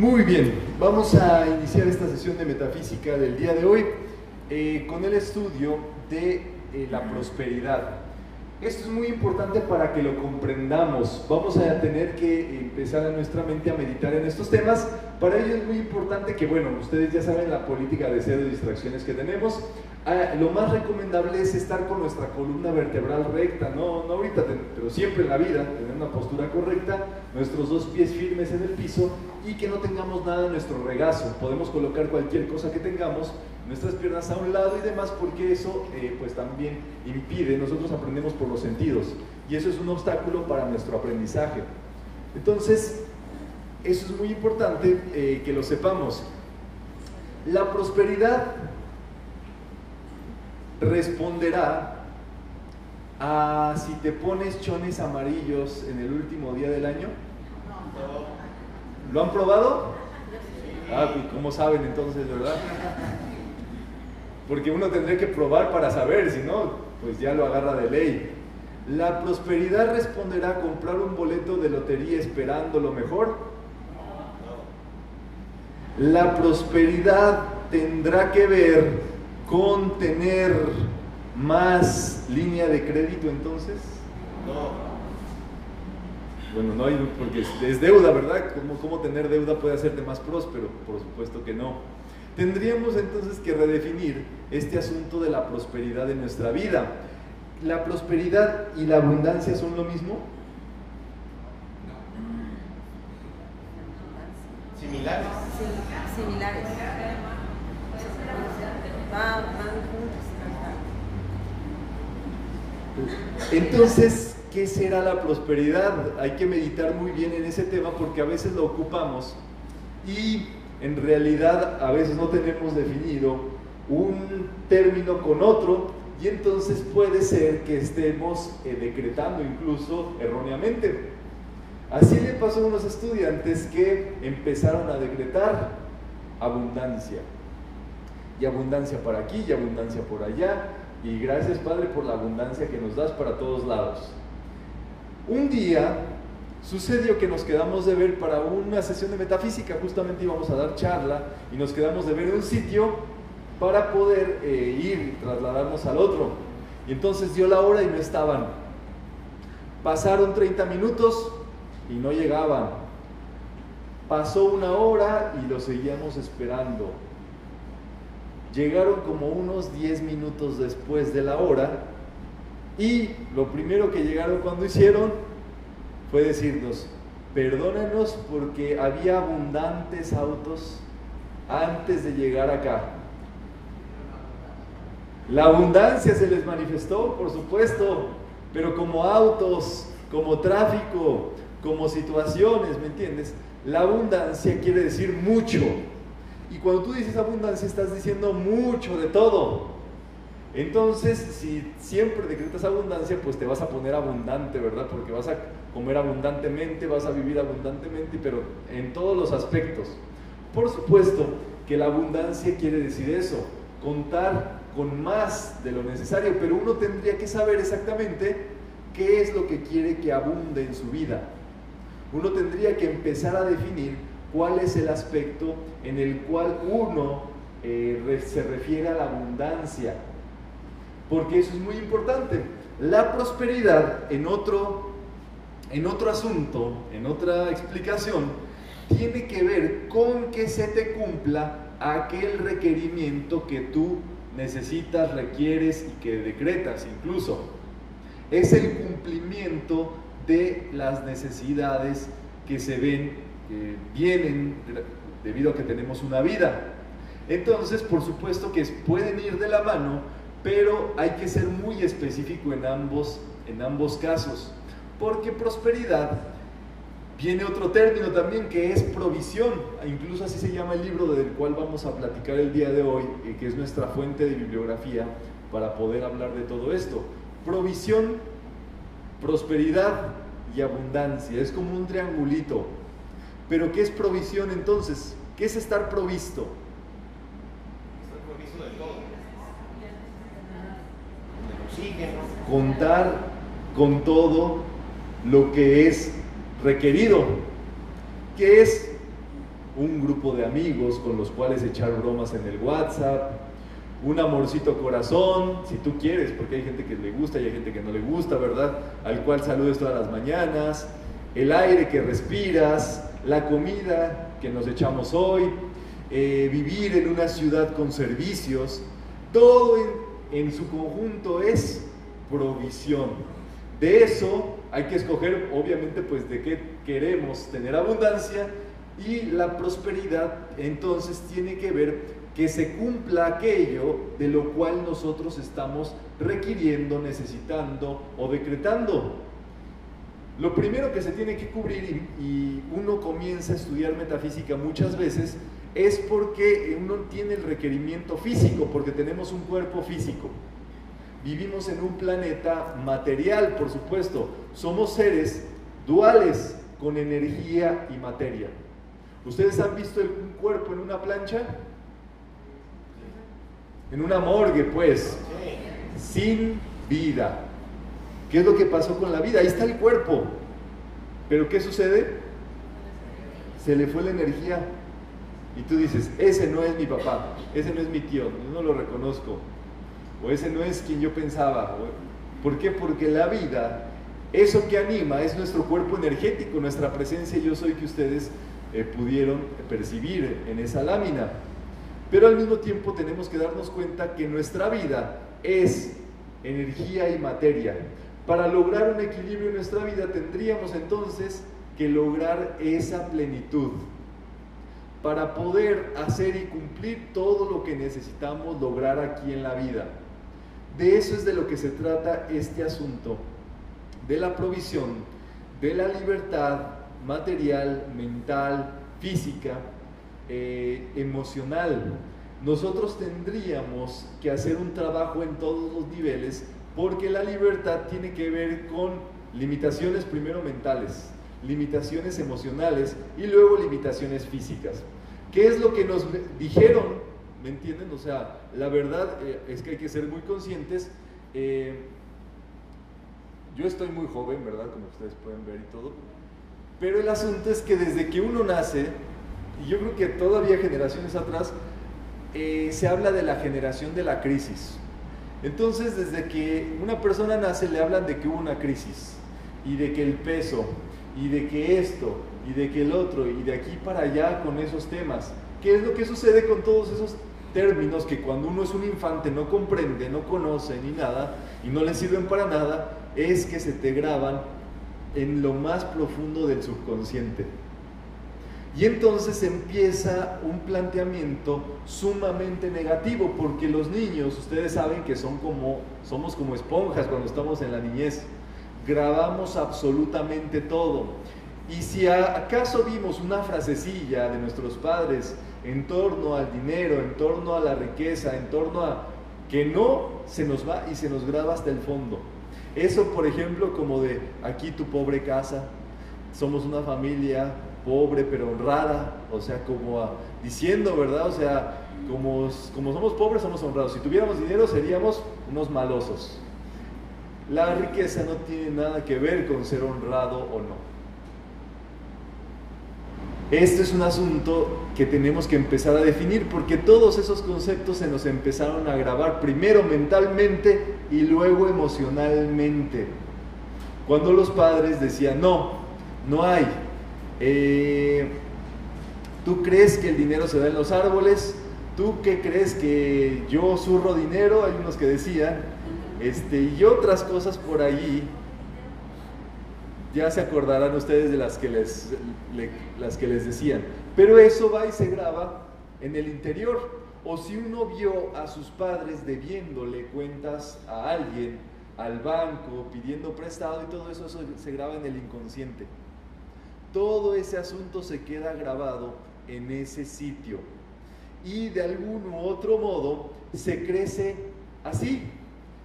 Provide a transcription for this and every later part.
Muy bien, vamos a iniciar esta sesión de metafísica del día de hoy eh, con el estudio de eh, la prosperidad. Esto es muy importante para que lo comprendamos. Vamos a tener que empezar a nuestra mente a meditar en estos temas. Para ello es muy importante que, bueno, ustedes ya saben la política de cero distracciones que tenemos. Ah, lo más recomendable es estar con nuestra columna vertebral recta, no, no ahorita, pero siempre en la vida, tener una postura correcta, nuestros dos pies firmes en el piso y que no tengamos nada en nuestro regazo. Podemos colocar cualquier cosa que tengamos, nuestras piernas a un lado y demás, porque eso eh, pues también impide, nosotros aprendemos por los sentidos y eso es un obstáculo para nuestro aprendizaje. Entonces, eso es muy importante eh, que lo sepamos. La prosperidad responderá a si te pones chones amarillos en el último día del año. ¿Lo han probado? Ah, pues ¿cómo saben entonces, verdad? Porque uno tendría que probar para saber, si no, pues ya lo agarra de ley. ¿La prosperidad responderá a comprar un boleto de lotería esperando lo mejor? La prosperidad tendrá que ver con tener más línea de crédito entonces? No. Bueno, no porque es, deuda, ¿verdad? ¿Cómo, ¿Cómo tener deuda puede hacerte más próspero? Por supuesto que no. Tendríamos entonces que redefinir este asunto de la prosperidad en nuestra vida. ¿La prosperidad y la abundancia son lo mismo? Similares. Similares. Entonces, ¿qué será la prosperidad? Hay que meditar muy bien en ese tema porque a veces lo ocupamos y en realidad a veces no tenemos definido un término con otro y entonces puede ser que estemos eh, decretando incluso erróneamente. Así le pasó a unos estudiantes que empezaron a decretar abundancia. Y abundancia por aquí y abundancia por allá. Y gracias Padre por la abundancia que nos das para todos lados. Un día sucedió que nos quedamos de ver para una sesión de metafísica, justamente íbamos a dar charla y nos quedamos de ver un sitio para poder eh, ir trasladarnos al otro. Y entonces dio la hora y no estaban. Pasaron 30 minutos y no llegaban. Pasó una hora y lo seguíamos esperando. Llegaron como unos 10 minutos después de la hora y lo primero que llegaron cuando hicieron fue decirnos, perdónanos porque había abundantes autos antes de llegar acá. La abundancia se les manifestó, por supuesto, pero como autos, como tráfico, como situaciones, ¿me entiendes? La abundancia quiere decir mucho. Y cuando tú dices abundancia, estás diciendo mucho de todo. Entonces, si siempre decretas abundancia, pues te vas a poner abundante, ¿verdad? Porque vas a comer abundantemente, vas a vivir abundantemente, pero en todos los aspectos. Por supuesto que la abundancia quiere decir eso, contar con más de lo necesario, pero uno tendría que saber exactamente qué es lo que quiere que abunde en su vida. Uno tendría que empezar a definir cuál es el aspecto en el cual uno eh, se refiere a la abundancia. Porque eso es muy importante. La prosperidad en otro, en otro asunto, en otra explicación, tiene que ver con que se te cumpla aquel requerimiento que tú necesitas, requieres y que decretas incluso. Es el cumplimiento de las necesidades que se ven que vienen debido a que tenemos una vida. Entonces, por supuesto que pueden ir de la mano, pero hay que ser muy específico en ambos, en ambos casos, porque prosperidad viene otro término también que es provisión, incluso así se llama el libro del cual vamos a platicar el día de hoy, eh, que es nuestra fuente de bibliografía para poder hablar de todo esto. Provisión, prosperidad y abundancia, es como un triangulito, pero ¿qué es provisión entonces? ¿Qué es estar provisto? Estar provisto de todo. Contar con todo lo que es requerido. ¿Qué es un grupo de amigos con los cuales echar bromas en el WhatsApp, un amorcito corazón, si tú quieres, porque hay gente que le gusta y hay gente que no le gusta, ¿verdad? Al cual saludes todas las mañanas, el aire que respiras, la comida que nos echamos hoy, eh, vivir en una ciudad con servicios, todo en su conjunto es provisión. De eso hay que escoger, obviamente, pues de qué queremos tener abundancia y la prosperidad entonces tiene que ver que se cumpla aquello de lo cual nosotros estamos requiriendo, necesitando o decretando. Lo primero que se tiene que cubrir y, uno comienza a estudiar metafísica muchas veces es porque uno tiene el requerimiento físico, porque tenemos un cuerpo físico. Vivimos en un planeta material, por supuesto. Somos seres duales con energía y materia. ¿Ustedes han visto un cuerpo en una plancha? En una morgue, pues. Sin vida. ¿Qué es lo que pasó con la vida? Ahí está el cuerpo. Pero ¿qué sucede? Se le fue la energía. Y tú dices, ese no es mi papá, ese no es mi tío, yo no lo reconozco. O ese no es quien yo pensaba. ¿Por qué? Porque la vida, eso que anima, es nuestro cuerpo energético, nuestra presencia yo soy que ustedes eh, pudieron percibir en esa lámina. Pero al mismo tiempo tenemos que darnos cuenta que nuestra vida es energía y materia. Para lograr un equilibrio en nuestra vida tendríamos entonces que lograr esa plenitud para poder hacer y cumplir todo lo que necesitamos lograr aquí en la vida. De eso es de lo que se trata este asunto, de la provisión, de la libertad material, mental, física, eh, emocional. Nosotros tendríamos que hacer un trabajo en todos los niveles porque la libertad tiene que ver con limitaciones primero mentales, limitaciones emocionales y luego limitaciones físicas. ¿Qué es lo que nos dijeron? ¿Me entienden? O sea, la verdad eh, es que hay que ser muy conscientes. Eh, yo estoy muy joven, ¿verdad? Como ustedes pueden ver y todo. Pero el asunto es que desde que uno nace, y yo creo que todavía generaciones atrás, eh, se habla de la generación de la crisis. Entonces, desde que una persona nace, le hablan de que hubo una crisis, y de que el peso, y de que esto, y de que el otro, y de aquí para allá con esos temas. ¿Qué es lo que sucede con todos esos términos que cuando uno es un infante no comprende, no conoce ni nada, y no le sirven para nada? Es que se te graban en lo más profundo del subconsciente. Y entonces empieza un planteamiento sumamente negativo, porque los niños, ustedes saben que son como, somos como esponjas cuando estamos en la niñez, grabamos absolutamente todo. Y si acaso vimos una frasecilla de nuestros padres en torno al dinero, en torno a la riqueza, en torno a que no se nos va y se nos graba hasta el fondo. Eso, por ejemplo, como de aquí tu pobre casa, somos una familia pobre pero honrada, o sea, como diciendo, ¿verdad? O sea, como, como somos pobres somos honrados. Si tuviéramos dinero seríamos unos malosos. La riqueza no tiene nada que ver con ser honrado o no. Este es un asunto que tenemos que empezar a definir porque todos esos conceptos se nos empezaron a grabar primero mentalmente y luego emocionalmente. Cuando los padres decían, no, no hay, eh, ¿Tú crees que el dinero se da en los árboles? ¿Tú qué crees que yo zurro dinero? Hay unos que decían, este, y otras cosas por allí. Ya se acordarán ustedes de las que les, decían. Pero eso va y se graba en el interior. O si uno vio a sus padres debiéndole cuentas a alguien, al banco, pidiendo prestado y todo eso, eso se graba en el inconsciente todo ese asunto se queda grabado en ese sitio. Y de algún u otro modo se crece así,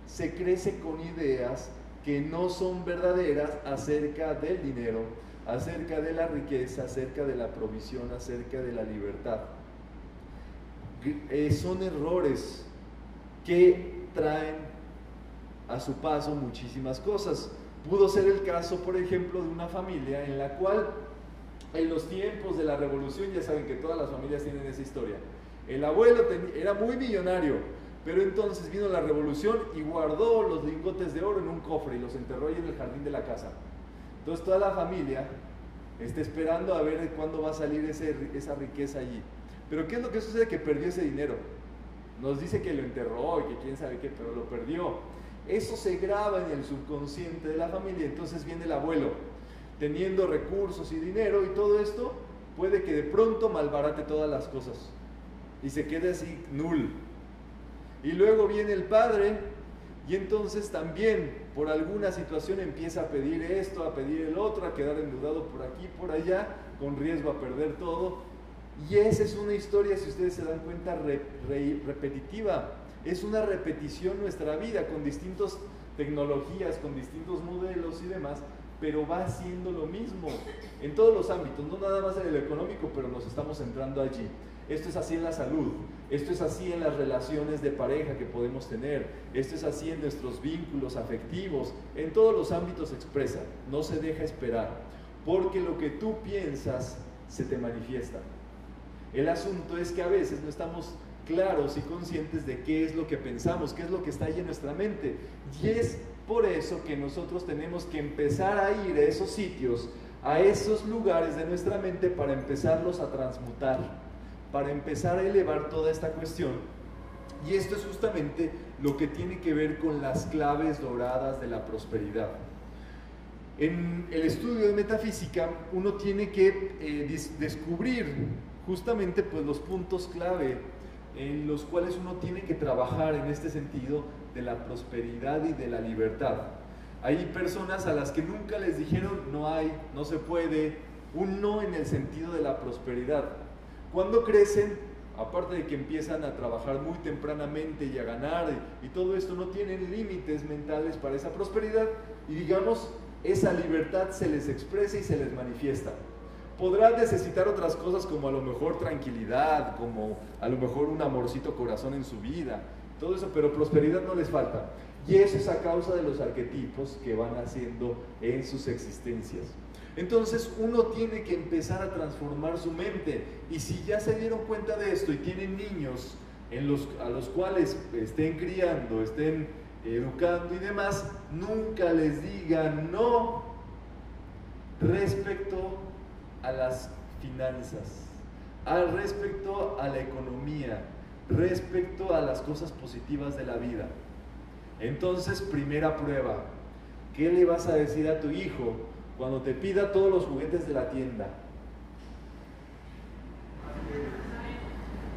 se crece con ideas que no son verdaderas acerca del dinero, acerca de la riqueza, acerca de la provisión, acerca de la libertad. Eh, son errores que traen a su paso muchísimas cosas. Pudo ser el caso, por ejemplo, de una familia en la cual en los tiempos de la revolución, ya saben que todas las familias tienen esa historia. El abuelo era muy millonario, pero entonces vino la revolución y guardó los lingotes de oro en un cofre y los enterró ahí en el jardín de la casa. Entonces toda la familia está esperando a ver cuándo va a salir esa riqueza allí. Pero ¿qué es lo que sucede? Que perdió ese dinero. Nos dice que lo enterró y que quién sabe qué, pero lo perdió. Eso se graba en el subconsciente de la familia. Entonces viene el abuelo teniendo recursos y dinero y todo esto, puede que de pronto malbarate todas las cosas y se quede así nul. Y luego viene el padre y entonces también por alguna situación empieza a pedir esto, a pedir el otro, a quedar endeudado por aquí, por allá, con riesgo a perder todo. Y esa es una historia, si ustedes se dan cuenta, repetitiva. Es una repetición nuestra vida con distintas tecnologías, con distintos modelos y demás, pero va haciendo lo mismo en todos los ámbitos, no nada más en el económico, pero nos estamos centrando allí. Esto es así en la salud, esto es así en las relaciones de pareja que podemos tener, esto es así en nuestros vínculos afectivos, en todos los ámbitos expresa, no se deja esperar, porque lo que tú piensas se te manifiesta. El asunto es que a veces no estamos claros y conscientes de qué es lo que pensamos, qué es lo que está ahí en nuestra mente. Y es por eso que nosotros tenemos que empezar a ir a esos sitios, a esos lugares de nuestra mente para empezarlos a transmutar, para empezar a elevar toda esta cuestión. Y esto es justamente lo que tiene que ver con las claves doradas de la prosperidad. En el estudio de metafísica uno tiene que eh, descubrir justamente pues, los puntos clave en los cuales uno tiene que trabajar en este sentido de la prosperidad y de la libertad. Hay personas a las que nunca les dijeron no hay, no se puede, un no en el sentido de la prosperidad. Cuando crecen, aparte de que empiezan a trabajar muy tempranamente y a ganar y, todo esto, no tienen límites mentales para esa prosperidad y digamos, esa libertad se les expresa y se les manifiesta. Podrán necesitar otras cosas como a lo mejor tranquilidad, como a lo mejor un amorcito corazón en su vida, todo eso, pero prosperidad no les falta. Y eso es a causa de los arquetipos que van haciendo en sus existencias. Entonces uno tiene que empezar a transformar su mente. Y si ya se dieron cuenta de esto y tienen niños a los cuales estén criando, estén educando y demás, nunca les digan no respecto a las finanzas, al respecto a la economía, respecto a las cosas positivas de la vida. Entonces, primera prueba, ¿qué le vas a decir a tu hijo cuando te pida todos los juguetes de la tienda?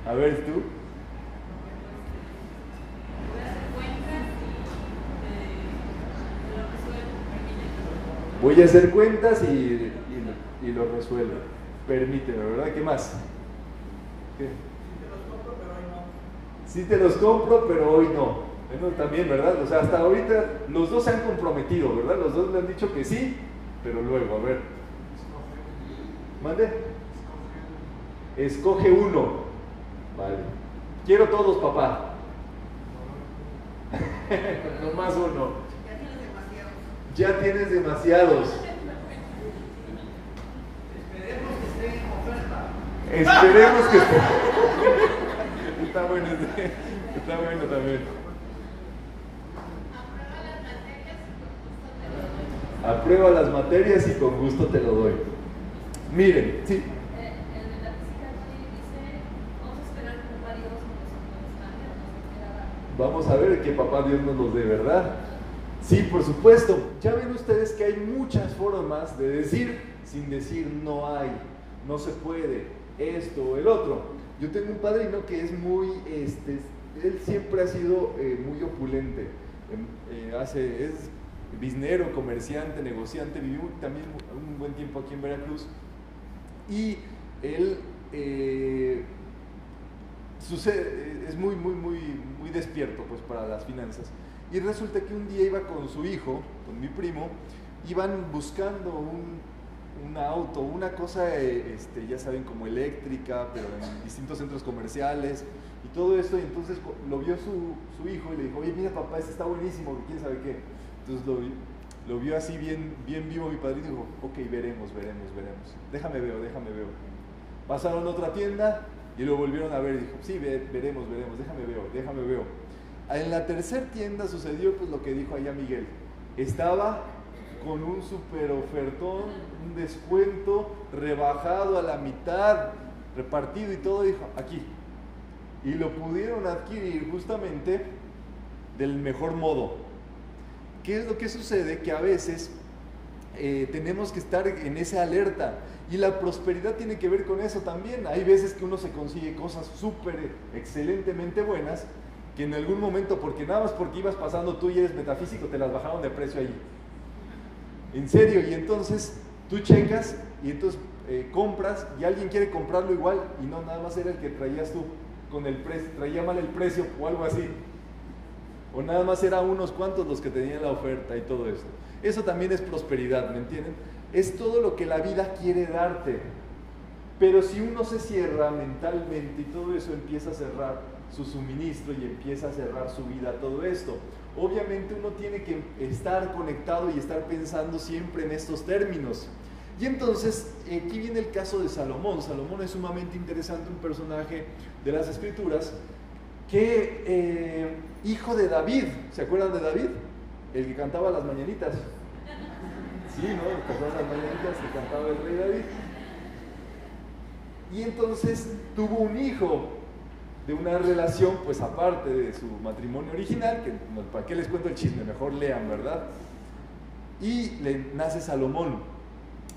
A ver, tú. Voy a hacer cuentas y, y, lo resuelvo. Permíteme, ¿verdad? ¿Qué más? ¿Qué? sí te los compro, pero hoy no. Bueno, también, ¿verdad? O sea, hasta ahorita los dos se han comprometido, ¿verdad? Los dos le han dicho que sí, pero luego, a ver. ¿Mande? Escoge uno. Vale. Quiero todos, papá. no más uno. Ya tienes demasiados. Esperemos que esté en oferta. Esperemos que esté. está bueno, está bueno también. Aprueba las materias y con gusto te lo doy. Miren, sí. Vamos a ver que papá Dios nos los dé, ¿verdad? Sí, por supuesto. Ya ven ustedes que hay muchas formas de decir sin decir no hay, no se puede, esto o el otro. Yo tengo un padrino que es muy, este, él siempre ha sido eh, muy opulente. Em, eh, hace, es biznero, comerciante, negociante, vivió también un buen tiempo aquí en Veracruz. Y él eh, sucede, es muy, muy, muy, muy despierto pues, para las finanzas. Y resulta que un día iba con su hijo, con mi primo, iban buscando un, un auto, una cosa, eh, este, ya saben, como eléctrica, pero en distintos centros comerciales y todo esto. Y entonces lo vio su, hijo y le dijo, oye, mira papá, este está buenísimo, quién sabe qué. Entonces lo vio así bien, vivo mi padrino y dijo, ok, veremos, veremos, veremos. Déjame veo, déjame veo. Pasaron a otra tienda y lo volvieron a ver y dijo, sí, veremos, veremos, déjame veo, déjame veo. En la tercera tienda sucedió pues lo que dijo allá Miguel. Estaba con un super ofertón, un descuento rebajado a la mitad, repartido y todo, dijo, aquí. Y lo pudieron adquirir justamente del mejor modo. ¿Qué es lo que sucede? Que a veces eh, tenemos que estar en esa alerta. Y la prosperidad tiene que ver con eso también. Hay veces que uno se consigue cosas súper, excelentemente buenas, que en algún momento, porque nada más porque ibas pasando tú y eres metafísico, te las bajaron de precio ahí. En serio, y entonces tú checas y entonces eh, compras y alguien quiere comprarlo igual y no nada más era el que traías tú con el precio, traía mal el precio o algo así. O nada más era unos cuantos los que tenían la oferta y todo esto. Eso también es prosperidad, ¿me entienden? Es todo lo que la vida quiere darte. Pero si uno se cierra mentalmente y todo eso empieza a cerrar su suministro y empieza a cerrar su vida, todo esto, obviamente uno tiene que estar conectado y estar pensando siempre en estos términos. Y entonces, aquí viene el caso de Salomón. Salomón es sumamente interesante, un personaje de las escrituras, que eh, hijo de David, ¿se acuerdan de David? El que cantaba las mañanitas. Sí, ¿no? El que cantaba las mañanitas, que cantaba el rey David. Y entonces tuvo un hijo de una relación, pues aparte de su matrimonio original, que para qué les cuento el chisme, mejor lean, ¿verdad? Y le nace Salomón.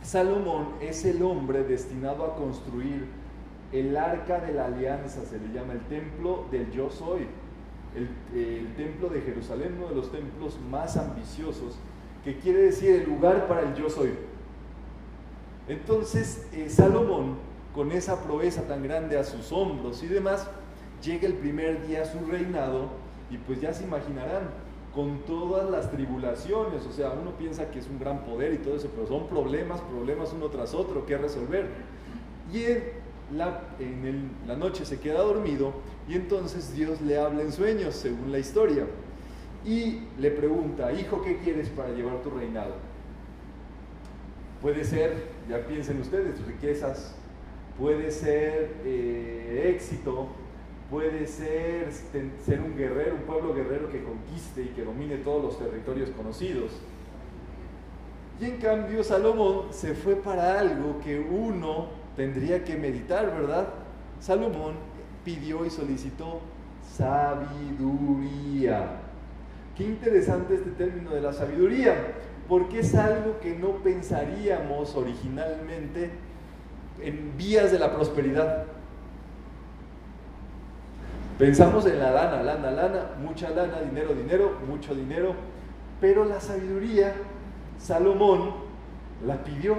Salomón es el hombre destinado a construir el arca de la alianza, se le llama el templo del yo soy, el, templo de Jerusalén, uno de los templos más ambiciosos, que quiere decir el lugar para el yo soy. Entonces, eh, Salomón, con esa proeza tan grande a sus hombros y demás, llega el primer día a su reinado y pues ya se imaginarán, con todas las tribulaciones, o sea, uno piensa que es un gran poder y todo eso, pero son problemas, problemas uno tras otro que resolver. Y la, en la noche se queda dormido y entonces Dios le habla en sueños, según la historia, y le pregunta, hijo, ¿qué quieres para llevar tu reinado? Puede ser, ya piensen ustedes, riquezas, puede ser eh, éxito, puede ser ser un guerrero, un pueblo guerrero que conquiste y que domine todos los territorios conocidos. Y en cambio Salomón se fue para algo que uno tendría que meditar, ¿verdad? Salomón pidió y solicitó sabiduría. Qué interesante este término de la sabiduría, porque es algo que no pensaríamos originalmente en vías de la prosperidad. Pensamos en la lana, lana, lana, mucha lana, dinero, dinero, mucho dinero, pero la sabiduría, Salomón la pidió,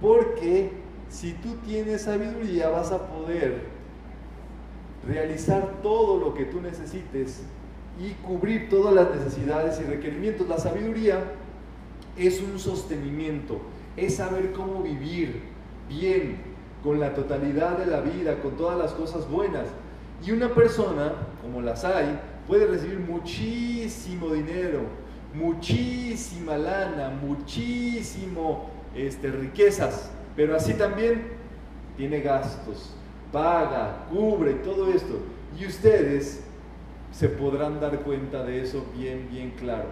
porque si tú tienes sabiduría vas a poder realizar todo lo que tú necesites y cubrir todas las necesidades y requerimientos. La sabiduría es un sostenimiento, es saber cómo vivir bien, con la totalidad de la vida, con todas las cosas buenas. Y una persona, como las hay, puede recibir muchísimo dinero, muchísima lana, muchísimo este, riquezas, pero así también tiene gastos, paga, cubre todo esto. Y ustedes se podrán dar cuenta de eso bien, bien claro.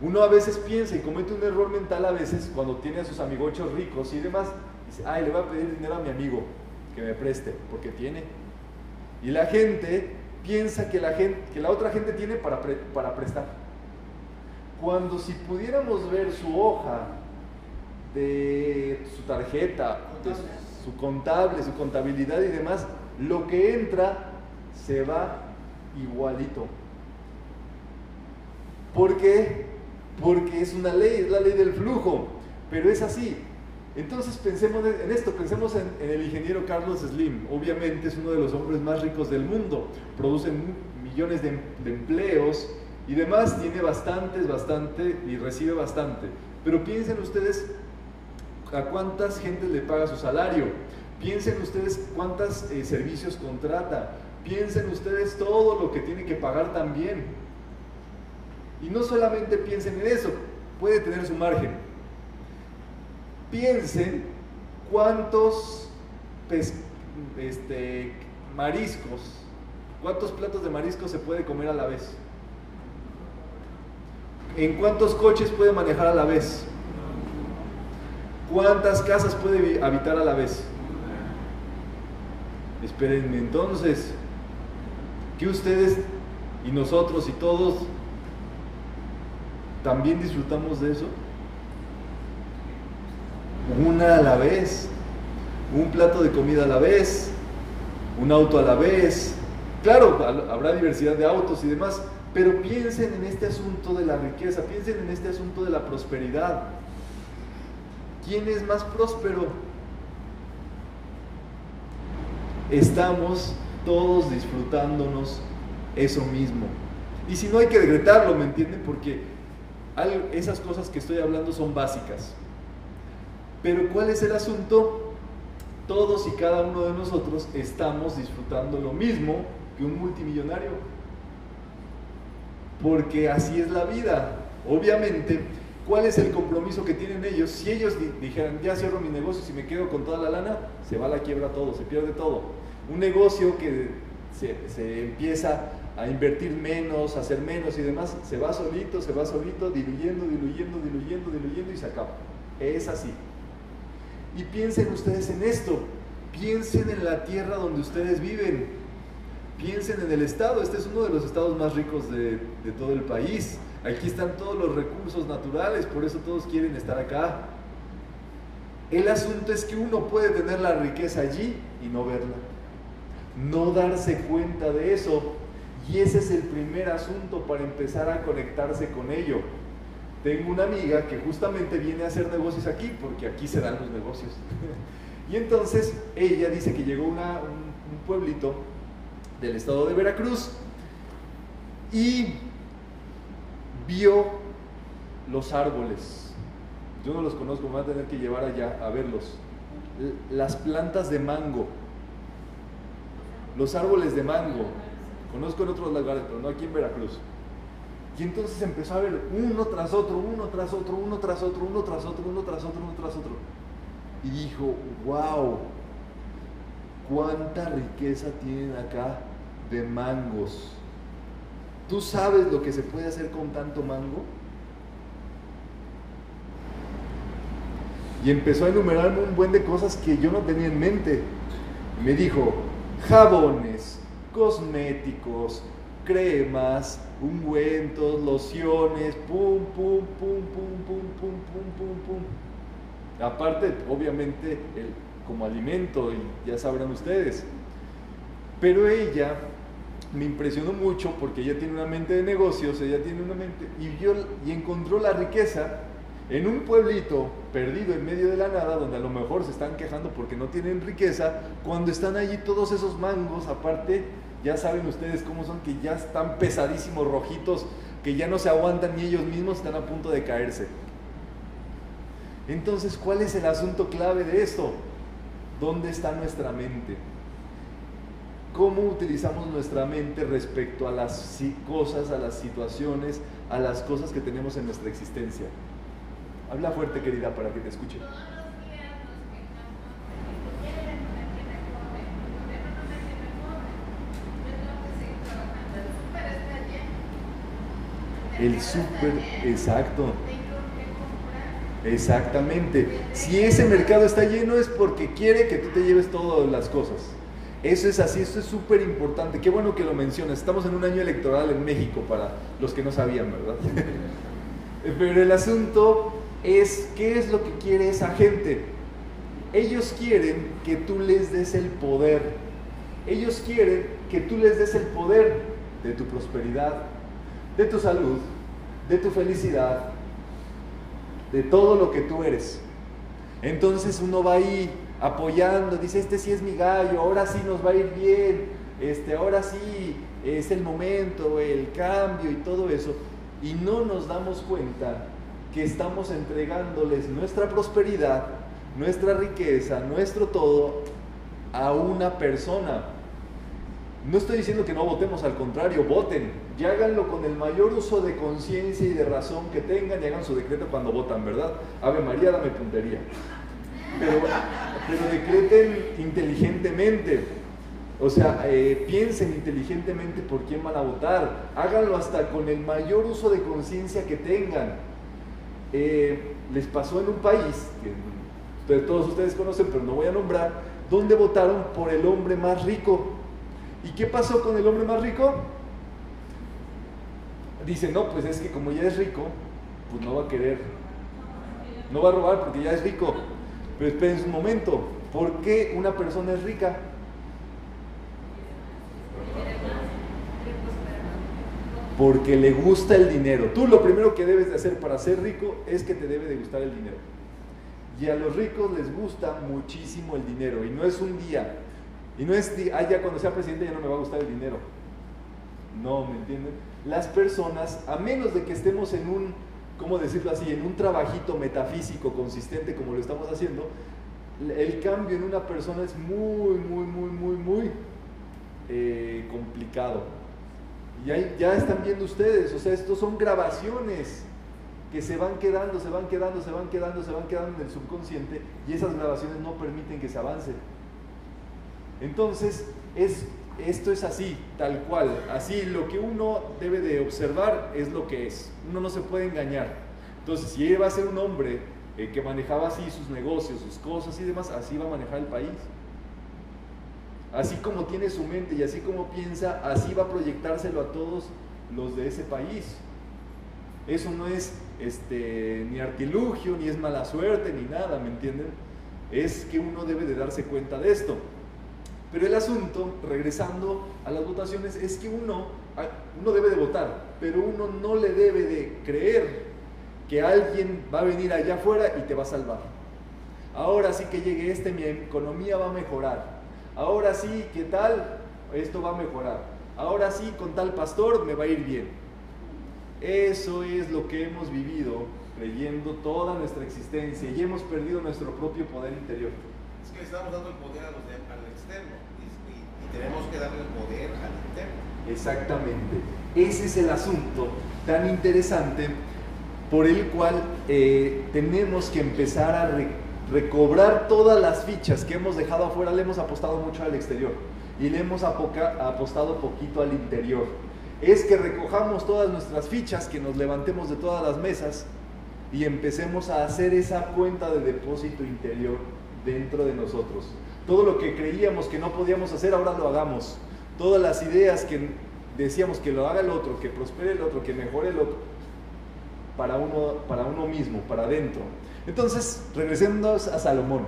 Uno a veces piensa y comete un error mental a veces cuando tiene a sus amigochos ricos y demás, dice, ay, le voy a pedir dinero a mi amigo que me preste, porque tiene. Y la gente piensa que la, gente, que la otra gente tiene para, para prestar. Cuando si pudiéramos ver su hoja su tarjeta, su contable, su contabilidad y demás, lo que entra se va igualito. ¿Por qué? Porque es una ley, es la ley del flujo, pero es así. Entonces pensemos en esto, pensemos en, el ingeniero Carlos Slim. Obviamente es uno de los hombres más ricos del mundo, produce millones de, de empleos y demás, tiene bastantes, bastante y recibe bastante. Pero piensen ustedes a cuántas gente le paga su salario, piensen ustedes cuántos eh, servicios contrata, piensen ustedes todo lo que tiene que pagar también. Y no solamente piensen en eso, puede tener su margen. Piensen cuántos este, mariscos, cuántos platos de mariscos se puede comer a la vez. ¿En cuántos coches puede manejar a la vez? ¿Cuántas casas puede habitar a la vez? Espérenme, entonces, que ustedes y nosotros y todos también disfrutamos de eso? Una a la vez, un plato de comida a la vez, un auto a la vez. Claro, habrá diversidad de autos y demás, pero piensen en este asunto de la riqueza, piensen en este asunto de la prosperidad. ¿Quién es más próspero? Estamos todos disfrutándonos eso mismo. Y si no hay que decretarlo, ¿me entienden? Porque esas cosas que estoy hablando son básicas. Pero ¿cuál es el asunto? Todos y cada uno de nosotros estamos disfrutando lo mismo que un multimillonario. Porque así es la vida. Obviamente, ¿cuál es el compromiso que tienen ellos? Si ellos dijeran, ya cierro mi negocio, si me quedo con toda la lana, se va a la quiebra todo, se pierde todo. Un negocio que se, empieza a invertir menos, a hacer menos y demás, se va solito, se va solito, diluyendo, diluyendo, diluyendo, diluyendo y se acaba. Es así. Y piensen ustedes en esto, piensen en la tierra donde ustedes viven, piensen en el estado, este es uno de los estados más ricos de, de todo el país, aquí están todos los recursos naturales, por eso todos quieren estar acá. El asunto es que uno puede tener la riqueza allí y no verla, no darse cuenta de eso y ese es el primer asunto para empezar a conectarse con ello. Tengo una amiga que justamente viene a hacer negocios aquí, porque aquí se dan los negocios. y entonces ella dice que llegó un, pueblito del estado de Veracruz y vio los árboles. Yo no los conozco, me voy a tener que llevar allá a verlos. Las plantas de mango, los árboles de mango, Conozco en otros lugares, pero no aquí en Veracruz. Y entonces empezó a ver uno tras otro, uno tras otro, uno tras otro, uno tras otro, uno tras otro, uno tras otro. Y dijo, wow, cuánta riqueza tienen acá de mangos. ¿Tú sabes lo que se puede hacer con tanto mango? Y empezó a enumerarme un buen de cosas que yo no tenía en mente. me dijo, jabones, cosméticos, cremas, ungüentos, lociones, pum, pum, pum, pum, pum, pum, pum, pum, pum. Aparte, obviamente, como alimento, y ya sabrán ustedes. Pero ella me impresionó mucho porque ella tiene una mente de negocios, ella tiene una mente, y, encontró la riqueza en un pueblito perdido en medio de la nada, donde a lo mejor se están quejando porque no tienen riqueza, cuando están allí todos esos mangos, aparte, ya saben ustedes cómo son, que ya están pesadísimos, rojitos, que ya no se aguantan ni ellos mismos están a punto de caerse. Entonces, ¿cuál es el asunto clave de esto? ¿Dónde está nuestra mente? ¿Cómo utilizamos nuestra mente respecto a las cosas, a las situaciones, a las cosas que tenemos en nuestra existencia? Habla fuerte, querida, para que te escuche. El súper, exacto. Exactamente. Si ese mercado está lleno es porque quiere que tú te lleves todas las cosas. Eso es así, eso es súper importante. Qué bueno que lo mencionas. Estamos en un año electoral en México para los que no sabían, ¿verdad? Pero el asunto es qué es lo que quiere esa gente. Ellos quieren que tú les des el poder. Ellos quieren que tú les des el poder de tu prosperidad, de tu salud, de tu felicidad, de todo lo que tú eres. Entonces uno va ahí apoyando, dice, este sí es mi gallo, ahora sí nos va a ir bien, este, ahora sí es el momento, el cambio y todo eso. Y no nos damos cuenta que estamos entregándoles nuestra prosperidad, nuestra riqueza, nuestro todo a una persona. No estoy diciendo que no votemos, al contrario, voten, y háganlo con el mayor uso de conciencia y de razón que tengan y hagan su decreto cuando votan, ¿verdad? Ave María, dame puntería. Pero, pero decreten inteligentemente. O sea, eh, piensen inteligentemente por quién van a votar. Háganlo hasta con el mayor uso de conciencia que tengan. Eh, les pasó en un país, que todos ustedes conocen, pero no voy a nombrar, donde votaron por el hombre más rico. ¿Y qué pasó con el hombre más rico? Dice, no, pues es que como ya es rico, pues no va a querer, no va a robar porque ya es rico. Pero esperen un momento, ¿por qué una persona es rica? Porque le gusta el dinero. Tú lo primero que debes de hacer para ser rico es que te debe de gustar el dinero. Y a los ricos les gusta muchísimo el dinero. Y no es un día. Y no es, ah, ya cuando sea presidente ya no me va a gustar el dinero. No, ¿me entienden? Las personas, a menos de que estemos en un, ¿cómo decirlo así? En un trabajito metafísico consistente como lo estamos haciendo, el cambio en una persona es muy, muy, muy, muy, muy eh, complicado. Y ya están viendo ustedes, o sea, estos son grabaciones que se van quedando, se van quedando, se van quedando, se van quedando en el subconsciente y esas grabaciones no permiten que se avance. Entonces, es, esto es así, tal cual. Así, lo que uno debe de observar es lo que es. Uno no se puede engañar. Entonces, si va a ser un hombre eh, que manejaba así sus negocios, sus cosas y demás, así va a manejar el país. Así como tiene su mente y así como piensa, así va a proyectárselo a todos los de ese país. Eso no es este, ni artilugio, ni es mala suerte, ni nada, ¿me entienden? Es que uno debe de darse cuenta de esto. Pero el asunto, regresando a las votaciones, es que uno, uno debe de votar, pero uno no le debe de creer que alguien va a venir allá afuera y te va a salvar. Ahora sí que llegue este, mi economía va a mejorar. Ahora sí, ¿qué tal? Esto va a mejorar. Ahora sí, con tal pastor me va a ir bien. Eso es lo que hemos vivido creyendo toda nuestra existencia y hemos perdido nuestro propio poder interior. Es que le estamos dando el poder a los al y, tenemos que darle el poder al interno. Exactamente. Ese es el asunto tan interesante por el cual eh, tenemos que empezar a recobrar todas las fichas que hemos dejado afuera. Le hemos apostado mucho al exterior y le hemos apostado poquito al interior es que recojamos todas nuestras fichas, que nos levantemos de todas las mesas y empecemos a hacer esa cuenta de depósito interior dentro de nosotros. Todo lo que creíamos que no podíamos hacer, ahora lo hagamos. Todas las ideas que decíamos que lo haga el otro, que prospere el otro, que mejore el otro, para uno, para uno mismo, para adentro. Entonces, regresando a Salomón.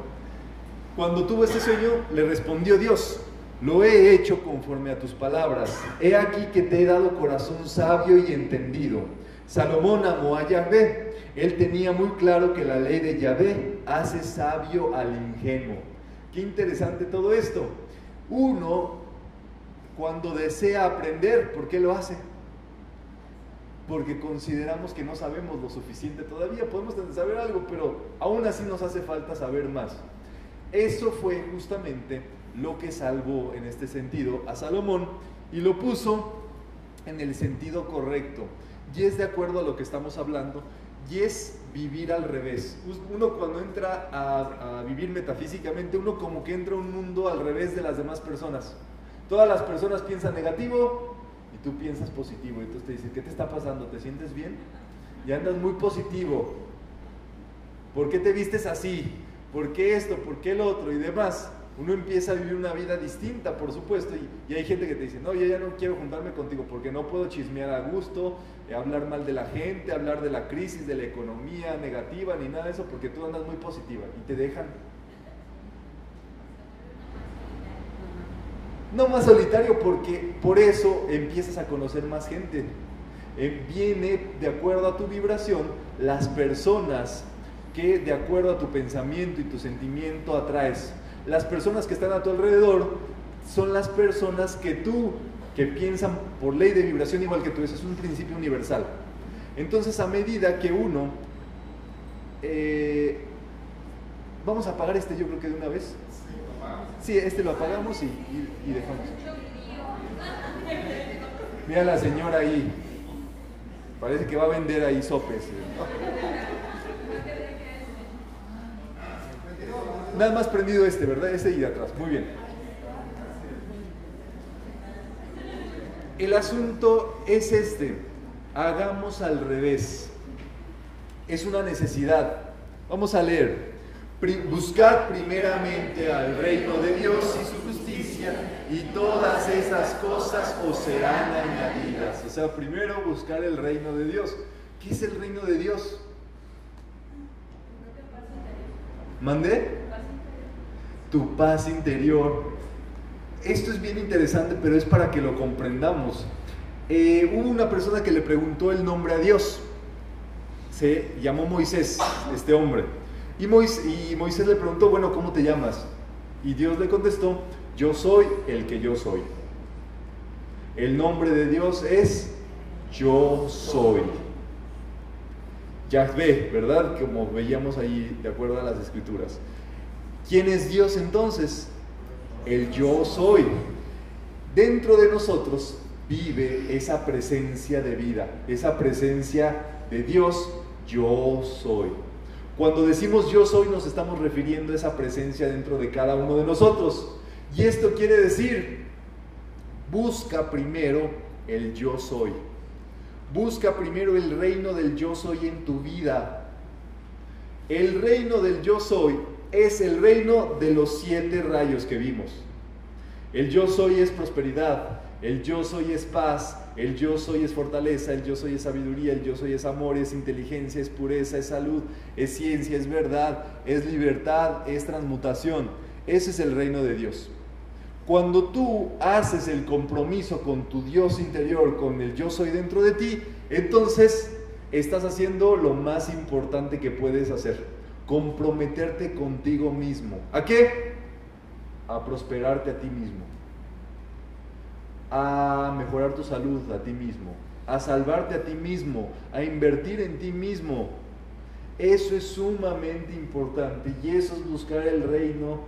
Cuando tuvo este sueño, le respondió Dios, lo he hecho conforme a tus palabras. He aquí que te he dado corazón sabio y entendido. Salomón amó a Yahvé. Él tenía muy claro que la ley de Yahvé hace sabio al ingenuo. Qué interesante todo esto. Uno, cuando desea aprender, ¿por qué lo hace? Porque consideramos que no sabemos lo suficiente todavía. Podemos saber algo, pero aún así nos hace falta saber más. Eso fue justamente lo que salvó en este sentido a Salomón y lo puso en el sentido correcto. Y es de acuerdo a lo que estamos hablando, y es vivir al revés. Uno cuando entra a, vivir metafísicamente, uno como que entra a un mundo al revés de las demás personas. Todas las personas piensan negativo y tú piensas positivo. Entonces te dicen, ¿qué te está pasando? ¿Te sientes bien? Y andas muy positivo. ¿Por qué te vistes así? ¿Por qué esto? ¿Por qué el otro? Y demás uno empieza a vivir una vida distinta, por supuesto, y, hay gente que te dice, no, yo ya no quiero juntarme contigo porque no puedo chismear a gusto, hablar mal de la gente, hablar de la crisis, de la economía negativa, ni nada de eso, porque tú andas muy positiva y te dejan. No más solitario porque por eso empiezas a conocer más gente. Eh, viene de acuerdo a tu vibración las personas que de acuerdo a tu pensamiento y tu sentimiento atraes las personas que están a tu alrededor son las personas que tú, que piensan por ley de vibración igual que tú, eso es un principio universal. Entonces, a medida que uno, eh, vamos a apagar este yo creo que de una vez. Sí, este lo apagamos y, y dejamos. Mira la señora ahí. Parece que va a vender ahí sopes. Nada más prendido este, ¿verdad? Ese y de atrás. Muy bien. El asunto es este. Hagamos al revés. Es una necesidad. Vamos a leer. Buscar primeramente al reino de Dios y su justicia y todas esas cosas os serán añadidas. O sea, primero buscar el reino de Dios. ¿Qué es el reino de Dios? ¿Mandé? Tu paz interior. Esto es bien interesante, pero es para que lo comprendamos. Eh, hubo una persona que le preguntó el nombre a Dios. Se llamó Moisés, este hombre. Y Moisés, le preguntó, bueno, ¿cómo te llamas? Y Dios le contestó, yo soy el que yo soy. El nombre de Dios es yo soy. Yahvé, ¿verdad? Como veíamos ahí de acuerdo a las escrituras. ¿Quién es Dios entonces? El yo soy. Dentro de nosotros vive esa presencia de vida, esa presencia de Dios, yo soy. Cuando decimos yo soy nos estamos refiriendo a esa presencia dentro de cada uno de nosotros. Y esto quiere decir, busca primero el yo soy. Busca primero el reino del yo soy en tu vida. El reino del yo soy es el reino de los siete rayos que vimos. El yo soy es prosperidad, el yo soy es paz, el yo soy es fortaleza, el yo soy es sabiduría, el yo soy es amor, es inteligencia, es pureza, es salud, es ciencia, es verdad, es libertad, es transmutación. Ese es el reino de Dios. Cuando tú haces el compromiso con tu Dios interior, con el yo soy dentro de ti, entonces estás haciendo lo más importante que puedes hacer, comprometerte contigo mismo. ¿A qué? A prosperarte a ti mismo a mejorar tu salud a ti mismo, a salvarte a ti mismo, a invertir en ti mismo. Eso es sumamente importante y eso es buscar el reino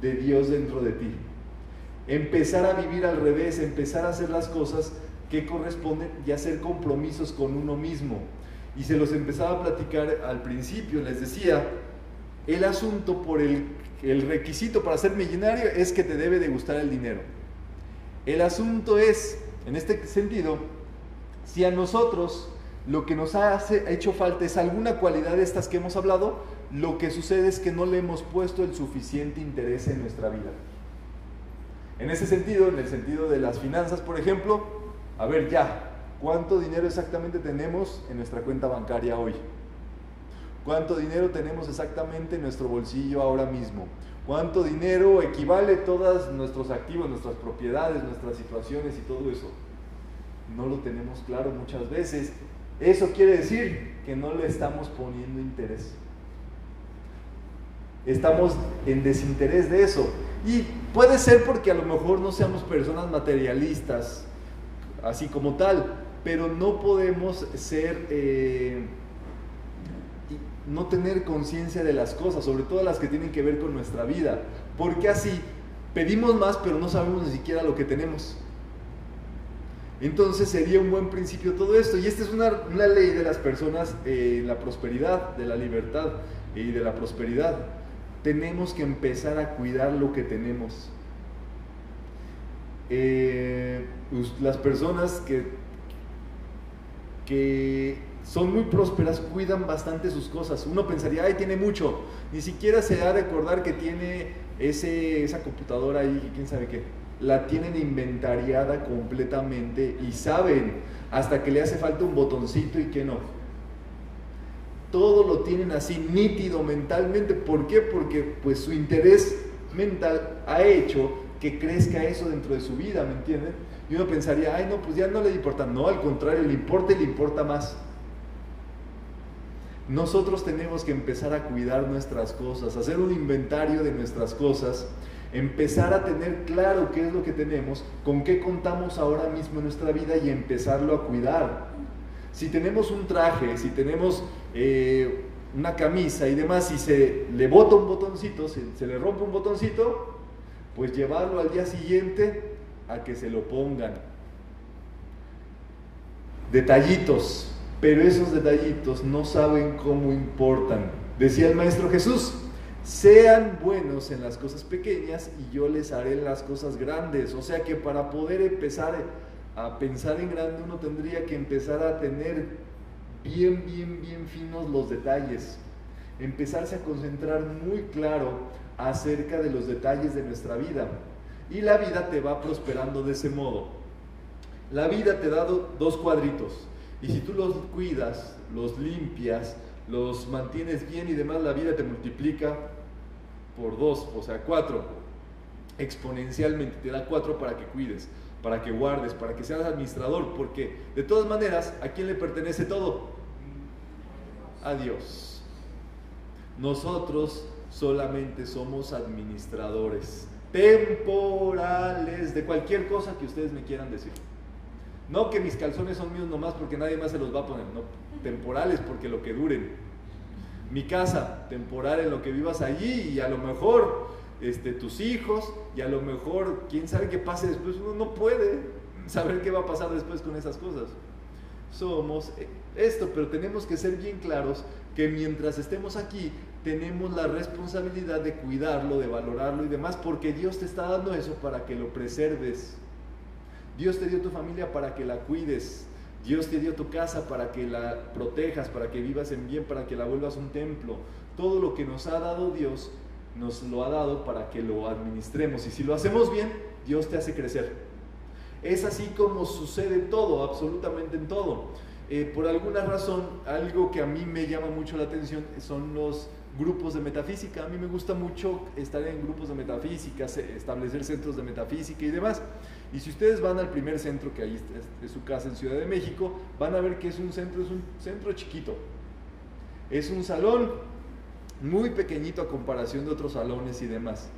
de Dios dentro de ti. Empezar a vivir al revés, empezar a hacer las cosas que corresponden y hacer compromisos con uno mismo. Y se los empezaba a platicar al principio, les decía, el asunto por el, requisito para ser millonario es que te debe de gustar el dinero. El asunto es, en este sentido, si a nosotros lo que nos ha hecho falta es alguna cualidad de estas que hemos hablado, lo que sucede es que no le hemos puesto el suficiente interés en nuestra vida. En ese sentido, en el sentido de las finanzas, por ejemplo, a ver ya, ¿cuánto dinero exactamente tenemos en nuestra cuenta bancaria hoy? ¿Cuánto dinero tenemos exactamente en nuestro bolsillo ahora mismo? cuánto dinero equivale todos nuestros activos, nuestras propiedades, nuestras situaciones y todo eso. No lo tenemos claro muchas veces. Eso quiere decir que no le estamos poniendo interés. Estamos en desinterés de eso. Y puede ser porque a lo mejor no seamos personas materialistas, así como tal, pero no podemos ser... Eh, no tener conciencia de las cosas, sobre todo las que tienen que ver con nuestra vida. Porque así pedimos más, pero no sabemos ni siquiera lo que tenemos. Entonces sería un buen principio todo esto. Y esta es una, ley de las personas eh, la prosperidad, de la libertad y de la prosperidad. Tenemos que empezar a cuidar lo que tenemos. Eh, las personas que, que son muy prósperas, cuidan bastante sus cosas. Uno pensaría, ay, tiene mucho. Ni siquiera se da de acordar que tiene ese, esa computadora ahí, quién sabe qué. La tienen inventariada completamente y saben hasta que le hace falta un botoncito y que no. Todo lo tienen así nítido mentalmente. ¿Por qué? Porque pues su interés mental ha hecho que crezca eso dentro de su vida, ¿me entienden? Y uno pensaría, ay, no, pues ya no le importa. No, al contrario, le importa y le importa más. Nosotros tenemos que empezar a cuidar nuestras cosas, hacer un inventario de nuestras cosas, empezar a tener claro qué es lo que tenemos, con qué contamos ahora mismo en nuestra vida y empezarlo a cuidar. Si tenemos un traje, si tenemos eh, una camisa y demás, si se le bota un botoncito, si se le rompe un botoncito, pues llevarlo al día siguiente a que se lo pongan. detallitos, pero esos detallitos no saben cómo importan. Decía el Maestro Jesús, sean buenos en las cosas pequeñas y yo les haré las cosas grandes. O sea que para poder empezar a pensar en grande uno tendría que empezar a tener bien, bien, bien finos los detalles. Empezarse a concentrar muy claro acerca de los detalles de nuestra vida. Y la vida te va prosperando de ese modo. La vida te da dos cuadritos. Y si tú los cuidas, los limpias, los mantienes bien y demás, la vida te multiplica por dos, o sea, cuatro. Exponencialmente te da cuatro para que cuides, para que guardes, para que seas administrador, porque de todas maneras, ¿a quién le pertenece todo? A Dios. Nosotros solamente somos administradores temporales de cualquier cosa que ustedes me quieran decir. No que mis calzones son míos nomás porque nadie más se los va a poner, no, temporales porque lo que duren. Mi casa, temporal en lo que vivas allí y a lo mejor este, tus hijos y a lo mejor quién sabe qué pase después, uno no puede saber qué va a pasar después con esas cosas. Somos eh, esto, pero tenemos que ser bien claros que mientras estemos aquí tenemos la responsabilidad de cuidarlo, de valorarlo y demás, porque Dios te está dando eso para que lo preserves. Dios te dio tu familia para que la cuides. Dios te dio tu casa para que la protejas, para que vivas en bien, para que la vuelvas un templo. Todo lo que nos ha dado Dios, nos lo ha dado para que lo administremos. Y si lo hacemos bien, Dios te hace crecer. Es así como sucede todo, absolutamente en todo. Eh, por alguna razón, algo que a mí me llama mucho la atención son los grupos de metafísica. A mí me gusta mucho estar en grupos de metafísica, establecer centros de metafísica y demás. Y si ustedes van al primer centro, que ahí es, su casa en Ciudad de México, van a ver que es un centro, es un centro chiquito. Es un salón muy pequeñito a comparación de otros salones y demás.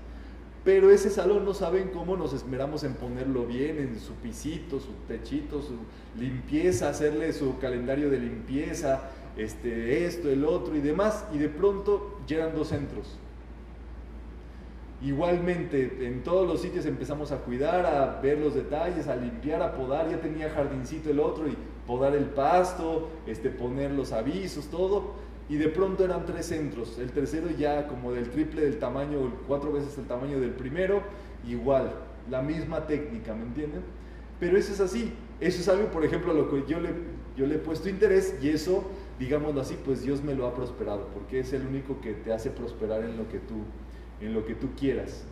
Pero ese salón no saben cómo nos esmeramos en ponerlo bien, en su pisito, su techito, su limpieza, hacerle su calendario de limpieza, este, esto, el otro y demás. Y de pronto llegan dos centros Igualmente, en todos los sitios empezamos a cuidar, a ver los detalles, a limpiar, a podar. Ya tenía jardincito el otro y podar el pasto, este, poner los avisos, todo. Y de pronto eran tres centros. El tercero ya como del triple del tamaño, cuatro veces el tamaño del primero. Igual, la misma técnica, ¿me entienden? Pero eso es así. Eso es algo, por ejemplo, a lo que yo le, yo le he puesto interés y eso, digámoslo así, pues Dios me lo ha prosperado, porque es el único que te hace prosperar en lo que tú en lo que tú quieras.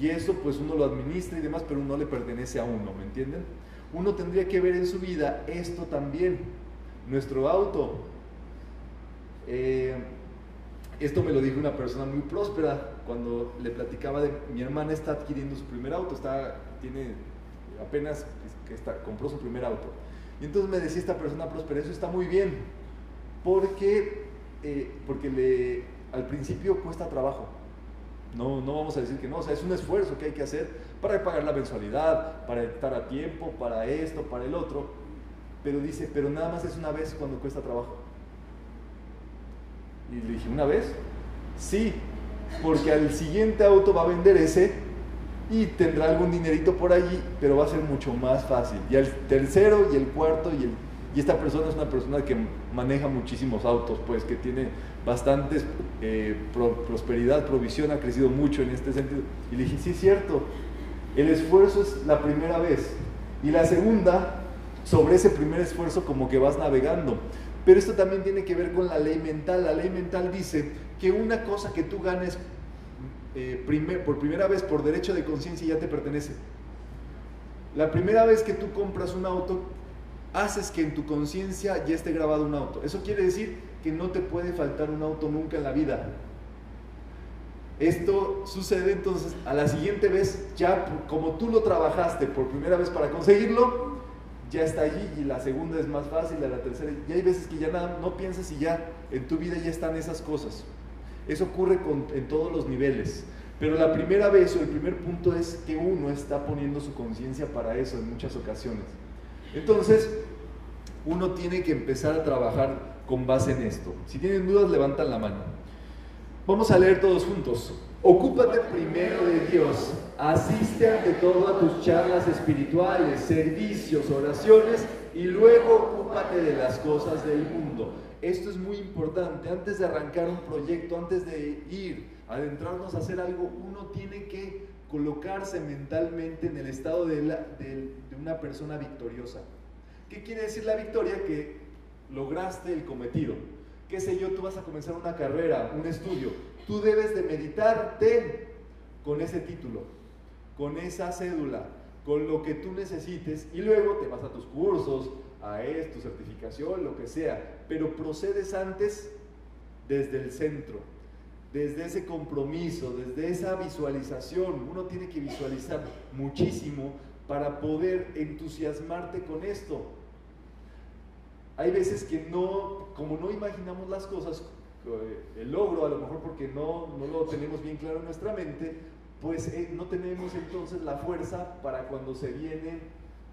Y eso pues uno lo administra y demás, pero no le pertenece a uno, ¿me entienden? Uno tendría que ver en su vida esto también. Nuestro auto. Eh, esto me lo dijo una persona muy próspera cuando le platicaba de mi hermana está adquiriendo su primer auto, está, tiene apenas que está, compró su primer auto. Y entonces me decía esta persona próspera, eso está muy bien, porque, eh, porque le, al principio cuesta trabajo no, no vamos a decir que no, o sea, es un esfuerzo que hay que hacer para pagar la mensualidad, para estar a tiempo, para esto, para el otro. Pero dice, pero nada más es una vez cuando cuesta trabajo. Y le dije, ¿una vez? Sí, porque al siguiente auto va a vender ese y tendrá algún dinerito por allí, pero va a ser mucho más fácil. Y el tercero y el cuarto y el y esta persona es una persona que maneja muchísimos autos, pues que tiene bastantes eh, prosperidad, provisión, ha crecido mucho en este sentido. Y le dije, sí es cierto, el esfuerzo es la primera vez. Y la segunda, sobre ese primer esfuerzo como que vas navegando. Pero esto también tiene que ver con la ley mental. La ley mental dice que una cosa que tú ganes eh, por primera vez por derecho de conciencia ya te pertenece. La primera vez que tú compras un auto, haces que en tu conciencia ya esté grabado un auto. Eso quiere decir que no te puede faltar un auto nunca en la vida. Esto sucede entonces a la siguiente vez, ya como tú lo trabajaste por primera vez para conseguirlo, ya está allí y la segunda es más fácil, la tercera, y hay veces que ya nada, no piensas y ya en tu vida ya están esas cosas. Eso ocurre en todos los niveles. Pero la primera vez o el primer punto es que uno está poniendo su conciencia para eso en muchas ocasiones. Entonces, uno tiene que empezar a trabajar con base en esto. Si tienen dudas, levantan la mano. Vamos a leer todos juntos. Ocúpate primero de Dios. Asiste ante todo a tus charlas espirituales, servicios, oraciones y luego ocúpate de las cosas del mundo. Esto es muy importante. Antes de arrancar un proyecto, antes de ir, adentrarnos a hacer algo, uno tiene que colocarse mentalmente en el estado de, de una persona victoriosa. ¿Qué quiere decir la victoria? Que lograste el cometido. Qué sé yo, tú vas a comenzar una carrera, un estudio. Tú debes de meditarte con ese título, con esa cédula, con lo que tú necesites y luego te vas a tus cursos, a esto, certificación, lo que sea, pero procedes antes desde el centro, desde ese compromiso, desde esa visualización. Uno tiene que visualizar muchísimo para poder entusiasmarte con esto. Hay veces que no, como no imaginamos las cosas, eh, el logro, a lo mejor porque no, no lo tenemos bien claro en nuestra mente, pues eh, no tenemos entonces la fuerza para cuando se viene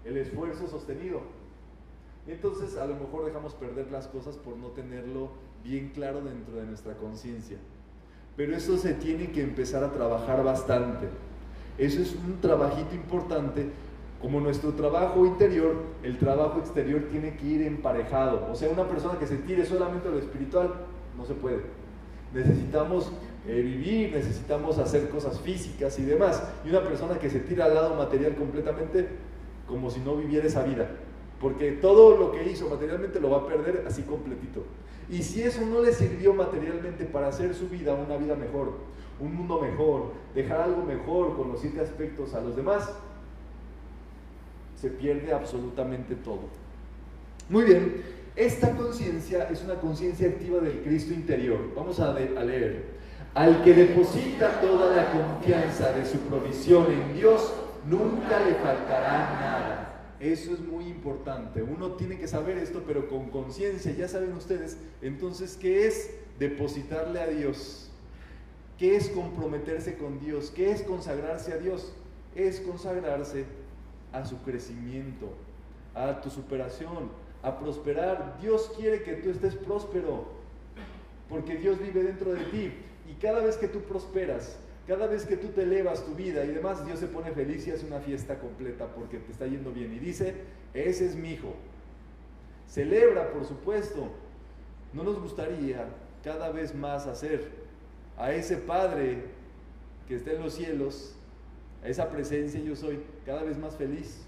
el esfuerzo sostenido. Entonces a lo mejor dejamos perder las cosas por no tenerlo bien claro dentro de nuestra conciencia. Pero eso se tiene que empezar a trabajar bastante. Eso es un trabajito importante. Como nuestro trabajo interior, el trabajo exterior tiene que ir emparejado. O sea, una persona que se tire solamente a lo espiritual, no se puede. Necesitamos eh, vivir, necesitamos hacer cosas físicas y demás. Y una persona que se tira al lado material completamente, como si no viviera esa vida. Porque todo lo que hizo materialmente lo va a perder así completito. Y si eso no le sirvió materialmente para hacer su vida una vida mejor, un mundo mejor, dejar algo mejor con los siete aspectos a los demás, se pierde absolutamente todo. Muy bien, esta conciencia es una conciencia activa del Cristo interior. Vamos a, leer. Al que deposita toda la confianza de su provisión en Dios, nunca le faltará nada. Eso es muy importante. Uno tiene que saber esto, pero con conciencia, ya saben ustedes. Entonces, ¿qué es depositarle a Dios? ¿Qué es comprometerse con Dios? ¿Qué es consagrarse a Dios? Es consagrarse a su crecimiento, a tu superación, a prosperar. Dios quiere que tú estés próspero, porque Dios vive dentro de ti. Y cada vez que tú prosperas, cada vez que tú te elevas tu vida y demás, Dios se pone feliz y hace una fiesta completa porque te está yendo bien. Y dice, ese es mi hijo. Celebra, por supuesto. ¿No nos gustaría cada vez más hacer a ese Padre que está en los cielos, esa presencia yo soy, cada vez más feliz?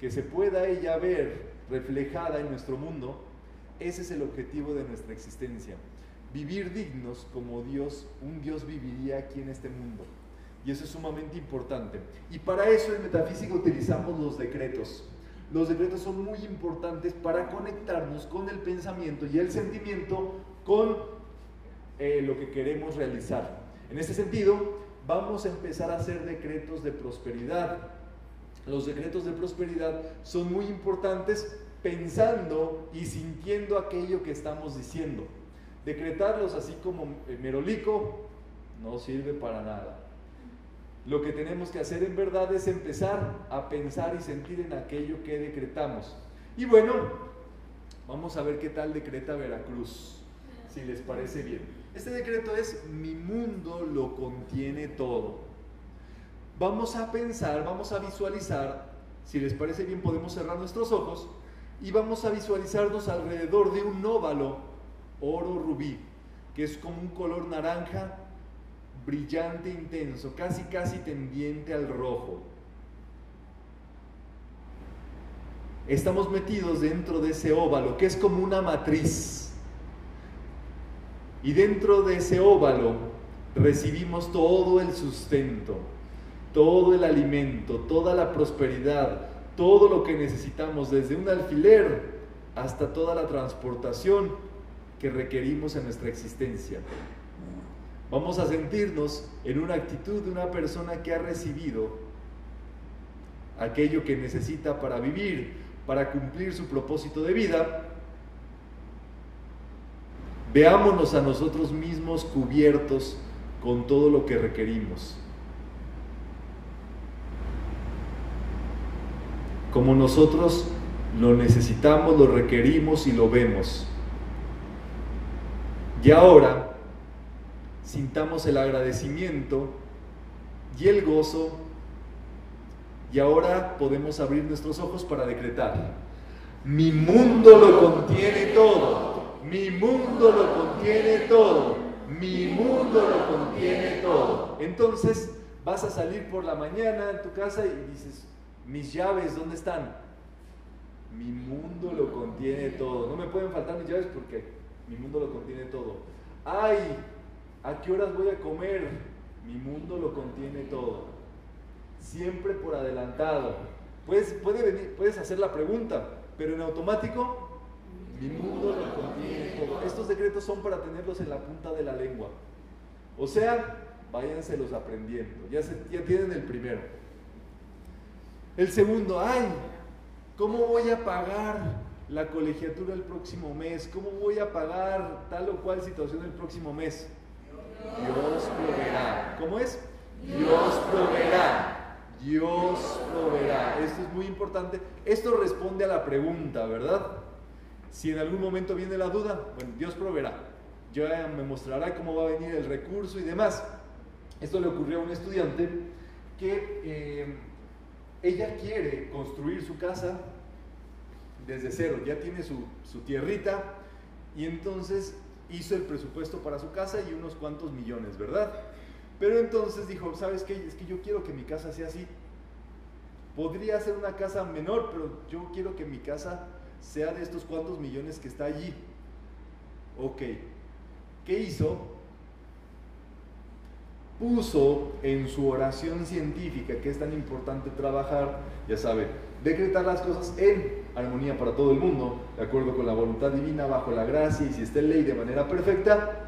Que se pueda ella ver reflejada en nuestro mundo. Ese es el objetivo de nuestra existencia vivir dignos como Dios, un Dios viviría aquí en este mundo. Y eso es sumamente importante. Y para eso en metafísica utilizamos los decretos. Los decretos son muy importantes para conectarnos con el pensamiento y el sentimiento con eh, lo que queremos realizar. En este sentido, vamos a empezar a hacer decretos de prosperidad. Los decretos de prosperidad son muy importantes pensando y sintiendo aquello que estamos diciendo. Decretarlos así como merolico no sirve para nada. Lo que tenemos que hacer en verdad es empezar a pensar y sentir en aquello que decretamos. Y bueno, vamos a ver qué tal decreta Veracruz, si les parece bien. Este decreto es mi mundo lo contiene todo. Vamos a pensar, vamos a visualizar, si les parece bien podemos cerrar nuestros ojos y vamos a visualizarnos alrededor de un óvalo oro rubí, que es como un color naranja brillante, intenso, casi casi tendiente al rojo. Estamos metidos dentro de ese óvalo, que es como una matriz. Y dentro de ese óvalo recibimos todo el sustento, todo el alimento, toda la prosperidad, todo lo que necesitamos, desde un alfiler hasta toda la transportación que requerimos en nuestra existencia. Vamos a sentirnos en una actitud de una persona que ha recibido aquello que necesita para vivir, para cumplir su propósito de vida. Veámonos a nosotros mismos cubiertos con todo lo que requerimos. Como nosotros lo necesitamos, lo requerimos y lo vemos. Y ahora sintamos el agradecimiento y el gozo y ahora podemos abrir nuestros ojos para decretar. Mi mundo lo contiene todo. Mi mundo lo contiene todo. Mi mundo lo contiene todo. Entonces vas a salir por la mañana en tu casa y dices, mis llaves, ¿dónde están? Mi mundo lo contiene todo. No me pueden faltar mis llaves porque mi mundo lo contiene todo. Ay, ¿a qué horas voy a comer? Mi mundo lo contiene todo. Siempre por adelantado. Puedes, puedes hacer la pregunta, pero en automático, mi mundo lo contiene todo. Estos decretos son para tenerlos en la punta de la lengua. O sea, váyanselos aprendiendo. Ya, ya tienen el primero. El segundo, ay, ¿cómo voy a pagar la colegiatura el próximo mes? ¿Cómo voy a pagar tal o cual situación el próximo mes? Dios proveerá. ¿Cómo es? Dios proveerá. Dios proveerá. Esto es muy importante. Esto responde a la pregunta, ¿verdad? Si en algún momento viene la duda, bueno, Dios proveerá. Ya me mostrará cómo va a venir el recurso y demás. Esto le ocurrió a un estudiante que eh, ella quiere construir su casa desde cero, ya tiene su, su tierrita y entonces hizo el presupuesto para su casa y unos cuantos millones, ¿verdad? Pero entonces dijo, ¿sabes qué? Es que yo quiero que mi casa sea así. Podría ser una casa menor, pero yo quiero que mi casa sea de estos cuantos millones que está allí. Ok. ¿Qué hizo? Puso en su oración científica, que es tan importante trabajar, ya sabe, decretar las cosas en armonía para todo el mundo, de acuerdo con la voluntad divina, bajo la gracia y si está en ley de manera perfecta,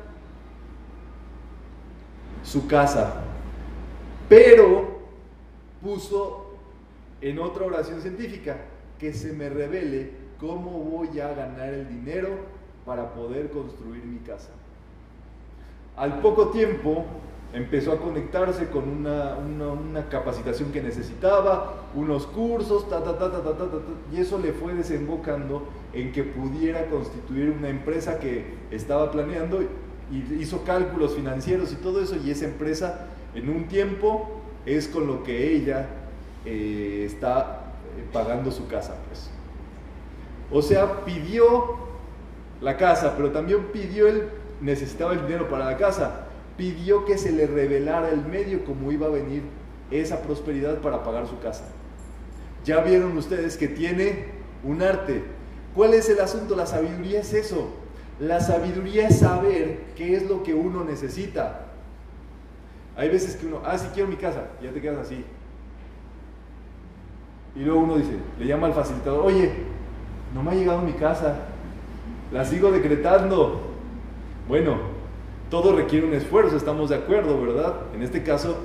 su casa. Pero puso en otra oración científica que se me revele cómo voy a ganar el dinero para poder construir mi casa. Al poco tiempo empezó a conectarse con una, capacitación que necesitaba, unos cursos, ta, ta, ta, ta, ta, ta, y eso le fue desembocando en que pudiera constituir una empresa que estaba planeando y hizo cálculos financieros y todo eso, y esa empresa en un tiempo es con lo que ella eh, está eh, pagando su casa. Pues. O sea, pidió la casa, pero también pidió él, necesitaba el dinero para la casa, pidió que se le revelara el medio como iba a venir esa prosperidad para pagar su casa. Ya vieron ustedes que tiene un arte. ¿Cuál es el asunto? La sabiduría es eso la sabiduría es saber qué es lo que uno necesita. Hay veces que uno, ah, sí quiero mi casa, ya te quedas así. Y luego uno dice, le llama al facilitador, oye, no me ha llegado mi casa, la sigo decretando. Bueno, todo requiere un esfuerzo, estamos de acuerdo, ¿verdad? En este caso,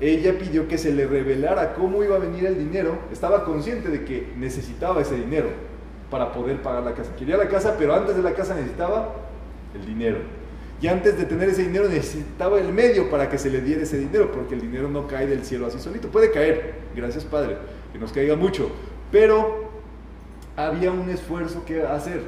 ella pidió que se le revelara cómo iba a venir el dinero, estaba consciente de que necesitaba ese dinero para poder pagar la casa. Quería la casa, pero antes de la casa necesitaba el dinero. Y antes de tener ese dinero necesitaba el medio para que se le diera ese dinero, porque el dinero no cae del cielo así solito. Puede caer, gracias Padre, que nos caiga mucho, pero había un esfuerzo que hacer.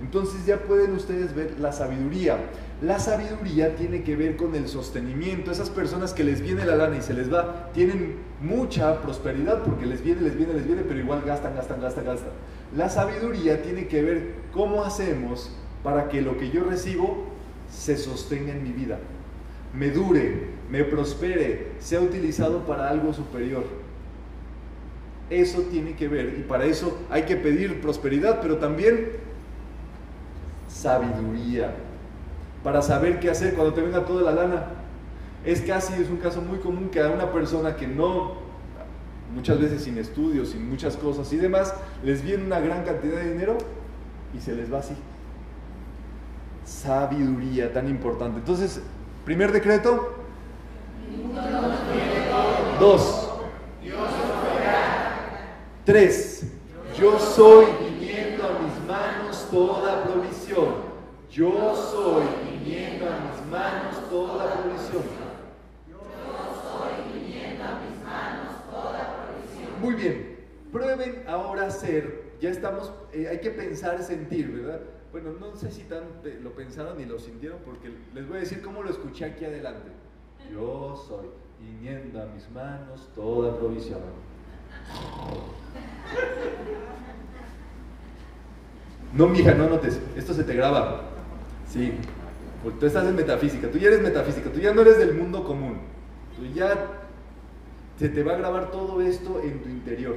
Entonces ya pueden ustedes ver la sabiduría. La sabiduría tiene que ver con el sostenimiento. Esas personas que les viene la lana y se les va, tienen mucha prosperidad porque les viene, les viene, les viene, pero igual gastan, gastan, gastan, gastan. La sabiduría tiene que ver cómo hacemos para que lo que yo recibo se sostenga en mi vida, me dure, me prospere, sea utilizado para algo superior. Eso tiene que ver y para eso hay que pedir prosperidad, pero también sabiduría para saber qué hacer cuando te venga toda la lana. Es casi, es un caso muy común que a una persona que no muchas veces sin estudios, sin muchas cosas y demás, les viene una gran cantidad de dinero y se les va así. Sabiduría tan importante. Entonces, primer decreto. Dos. Tres. Yo soy viniendo a mis manos toda provisión. Yo soy viniendo a mis manos toda provisión. Muy bien, prueben ahora ser. Ya estamos, eh, hay que pensar, sentir, ¿verdad? Bueno, no sé si tan lo pensaron ni lo sintieron, porque les voy a decir cómo lo escuché aquí adelante. Yo soy, viniendo a mis manos toda provisión. No, mija, no notes. Esto se te graba. Sí. Porque tú estás en metafísica. Tú ya eres metafísica. Tú ya no eres del mundo común. Tú ya se te va a grabar todo esto en tu interior.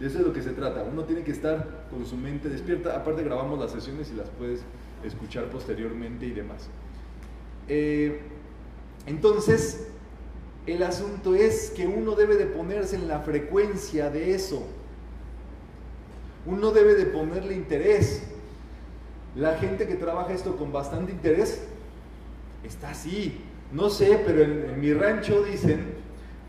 De eso es lo que se trata. Uno tiene que estar con su mente despierta. Aparte grabamos las sesiones y las puedes escuchar posteriormente y demás. Eh, entonces, el asunto es que uno debe de ponerse en la frecuencia de eso. Uno debe de ponerle interés. La gente que trabaja esto con bastante interés está así. No sé, pero en, mi rancho dicen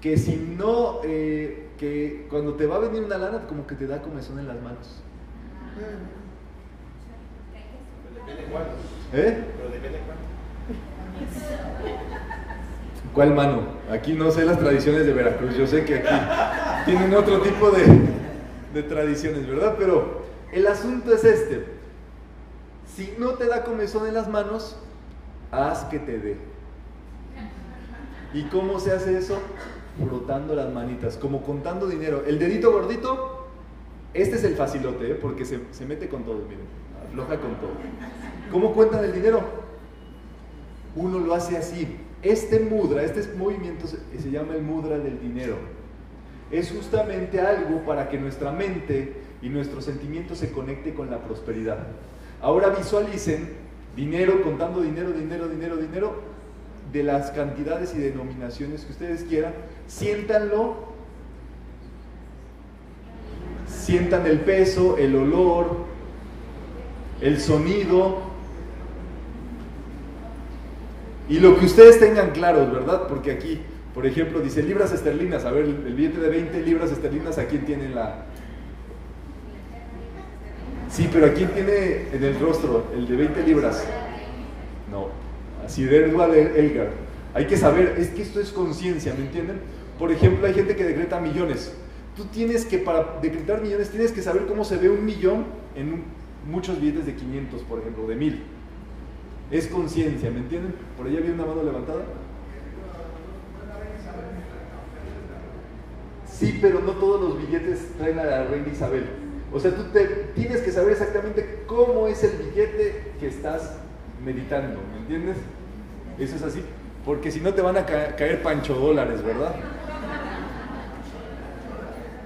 que si no, eh, que cuando te va a venir una lana, como que te da comezón en las manos. ¿Eh? Pero depende ¿Cuál mano? Aquí no sé las tradiciones de Veracruz, yo sé que aquí tienen otro tipo de, de tradiciones, ¿verdad? Pero el asunto es este. Si no te da comezón en las manos, haz que te dé. ¿Y cómo se hace eso? Frotando las manitas, como contando dinero. El dedito gordito, este es el facilote, ¿eh? porque se, se mete con todo, miren, afloja con todo. ¿Cómo cuentan el dinero? Uno lo hace así. Este mudra, este movimiento se, llama el mudra del dinero. Es justamente algo para que nuestra mente y nuestro sentimiento se conecte con la prosperidad. Ahora visualicen dinero, contando dinero, dinero, dinero, dinero, de las cantidades y denominaciones que ustedes quieran. Siéntanlo, sientan el peso, el olor, el sonido, y lo que ustedes tengan claros, ¿verdad? Porque aquí, por ejemplo, dice libras esterlinas. A ver, el billete de 20 libras esterlinas, ¿a quién tiene la...? Sí, pero ¿a quién tiene en el rostro el de 20 libras? No, así de Elgar. Hay que saber, es que esto es conciencia, ¿me entienden? Por ejemplo, hay gente que decreta millones. Tú tienes que, para decretar millones, tienes que saber cómo se ve un millón en muchos billetes de 500, por ejemplo, de 1000. Es conciencia, ¿me entienden? Por ahí había una mano levantada. Sí, pero no todos los billetes traen a la reina Isabel. O sea, tú te, tienes que saber exactamente cómo es el billete que estás meditando, ¿me entiendes? Eso es así, porque si no te van a caer pancho dólares, ¿verdad?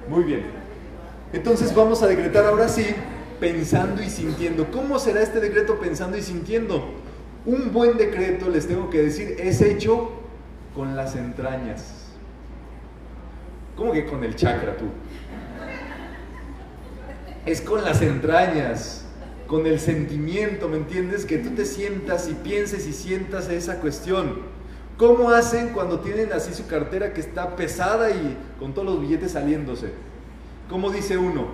Muy bien. Entonces vamos a decretar ahora sí, pensando y sintiendo. ¿Cómo será este decreto pensando y sintiendo? Un buen decreto, les tengo que decir, es hecho con las entrañas. ¿Cómo que con el chakra tú? Es con las entrañas, con el sentimiento, ¿me entiendes? Que tú te sientas y pienses y sientas esa cuestión. ¿Cómo hacen cuando tienen así su cartera que está pesada y con todos los billetes saliéndose? ¿Cómo dice uno?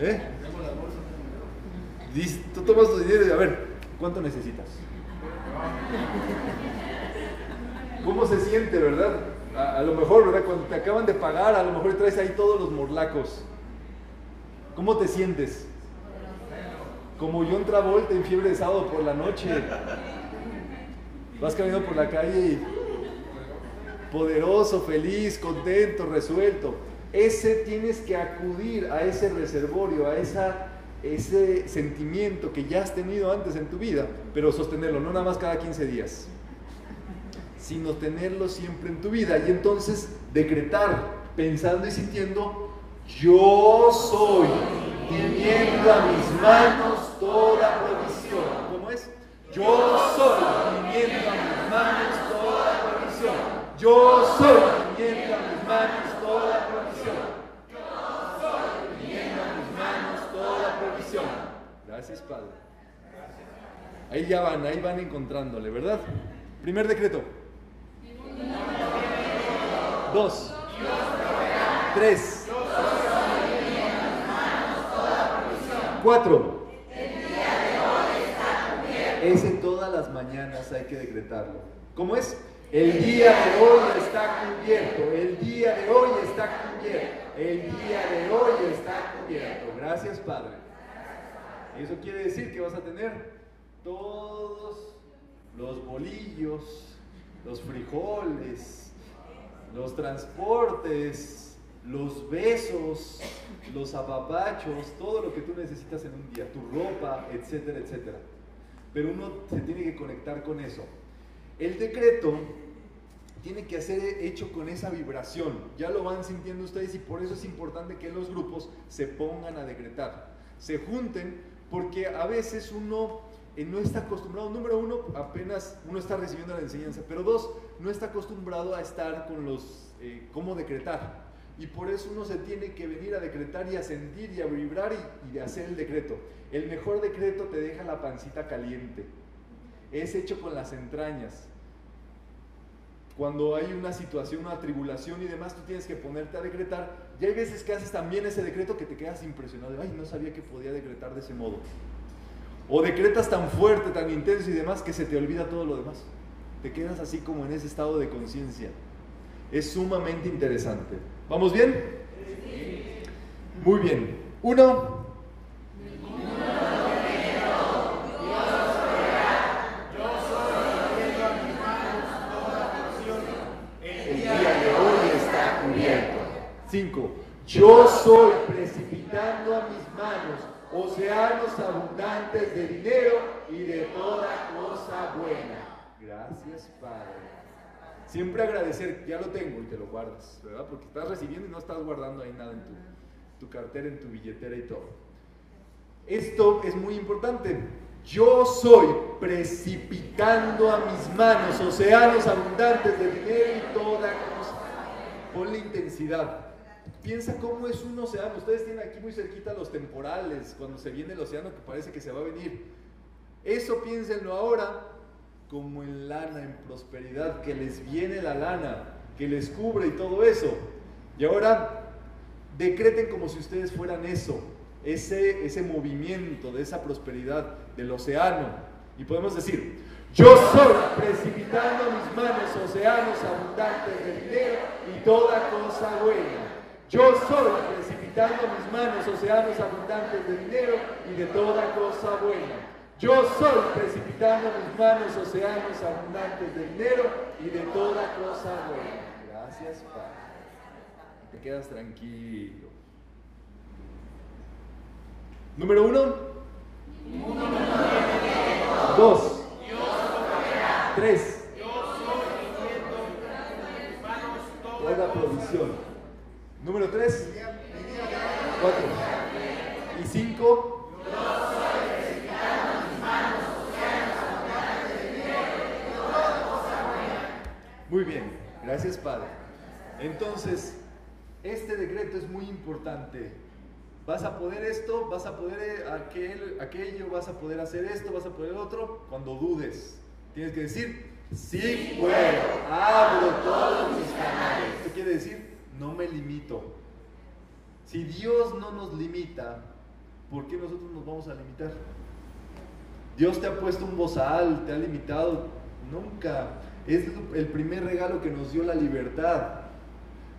¿Eh? Tú tomas tu dinero y a ver, ¿cuánto necesitas? ¿Cómo se siente, verdad? A, lo mejor, ¿verdad? Cuando te acaban de pagar, a lo mejor traes ahí todos los morlacos. ¿Cómo te sientes? Como John Travolta en fiebre de sábado por la noche. Vas caminando por la calle y poderoso, feliz, contento, resuelto. Ese tienes que acudir a ese reservorio, a esa ese sentimiento que ya has tenido antes en tu vida, pero sostenerlo, no nada más cada 15 días, sino tenerlo siempre en tu vida y entonces decretar, pensando y sintiendo, yo soy, teniendo a mis manos toda provisión. ¿Cómo es? Yo soy, teniendo a mis manos toda provisión. Yo soy, teniendo a mis manos Gracias, Padre. Ahí ya van, ahí van encontrándole, ¿verdad? Primer decreto. Dos. Tres. Cuatro. Ese todas las mañanas hay que decretarlo. ¿Cómo es? El día de hoy está cubierto. El día de hoy está cubierto. El día de hoy está cubierto. Gracias, Padre. Eso quiere decir que vas a tener todos los bolillos, los frijoles, los transportes, los besos, los apapachos, todo lo que tú necesitas en un día, tu ropa, etcétera, etcétera. Pero uno se tiene que conectar con eso. El decreto tiene que ser hecho con esa vibración. Ya lo van sintiendo ustedes y por eso es importante que los grupos se pongan a decretar, se junten, porque a veces uno eh, no está acostumbrado, número uno, apenas uno está recibiendo la enseñanza, pero dos, no está acostumbrado a estar con los, eh, cómo decretar. Y por eso uno se tiene que venir a decretar y a sentir y a vibrar y, y hacer el decreto. El mejor decreto te deja la pancita caliente. Es hecho con las entrañas. Cuando hay una situación, una tribulación y demás, tú tienes que ponerte a decretar. Y hay veces que haces también ese decreto que te quedas impresionado. Ay, no sabía que podía decretar de ese modo. O decretas tan fuerte, tan intenso y demás que se te olvida todo lo demás. Te quedas así como en ese estado de conciencia. Es sumamente interesante. ¿Vamos bien? Muy bien. Uno. 5. Yo soy precipitando a mis manos océanos abundantes de dinero y de toda cosa buena. Gracias, Padre. Siempre agradecer, ya lo tengo y te lo guardas, ¿verdad? Porque estás recibiendo y no estás guardando ahí nada en tu, tu cartera, en tu billetera y todo. Esto es muy importante. Yo soy precipitando a mis manos océanos abundantes de dinero y toda cosa. Ponle intensidad. Piensa cómo es un océano. Ustedes tienen aquí muy cerquita los temporales, cuando se viene el océano que parece que se va a venir. Eso piénsenlo ahora como en lana, en prosperidad, que les viene la lana, que les cubre y todo eso. Y ahora decreten como si ustedes fueran eso, ese, ese movimiento de esa prosperidad del océano. Y podemos decir, yo soy precipitando mis manos océanos abundantes de dinero y toda cosa buena. Yo soy precipitando mis manos océanos abundantes de dinero y de toda cosa buena. Yo soy precipitando mis manos océanos abundantes de dinero y de toda cosa buena. Gracias, Padre. Te quedas tranquilo. Número uno. Dos. Tres. Toda provisión. Número tres. Cuatro. Y cinco. Muy bien, gracias Padre. Entonces, este decreto es muy importante. Vas a poder esto, vas a poder eh, aquel, aquello, vas a poder hacer esto, vas a poder otro, cuando dudes. Tienes que decir, sí puedo, abro todos mis canales. Esto quiere decir, no me limito. Si Dios no nos limita, ¿por qué nosotros nos vamos a limitar? Dios te ha puesto un bozal, te ha limitado. Nunca. Es el primer regalo que nos dio la libertad.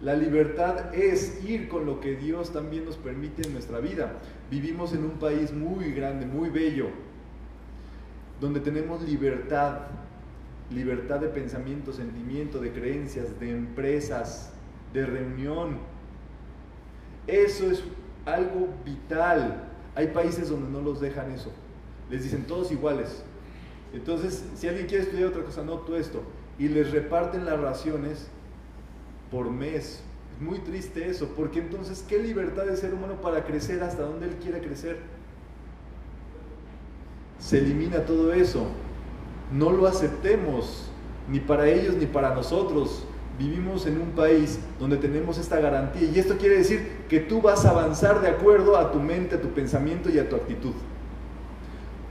La libertad es ir con lo que Dios también nos permite en nuestra vida. Vivimos en un país muy grande, muy bello, donde tenemos libertad, libertad de pensamiento, sentimiento, de creencias, de empresas, de reunión. Eso es algo vital. Hay países donde no los dejan eso. Les dicen todos iguales. Entonces, si alguien quiere estudiar otra cosa, no tú esto. Y les reparten las raciones por mes. Es muy triste eso, porque entonces, ¿qué libertad de ser humano para crecer hasta donde él quiera crecer? Se elimina todo eso. No lo aceptemos, ni para ellos ni para nosotros. Vivimos en un país donde tenemos esta garantía y esto quiere decir que tú vas a avanzar de acuerdo a tu mente, a tu pensamiento y a tu actitud.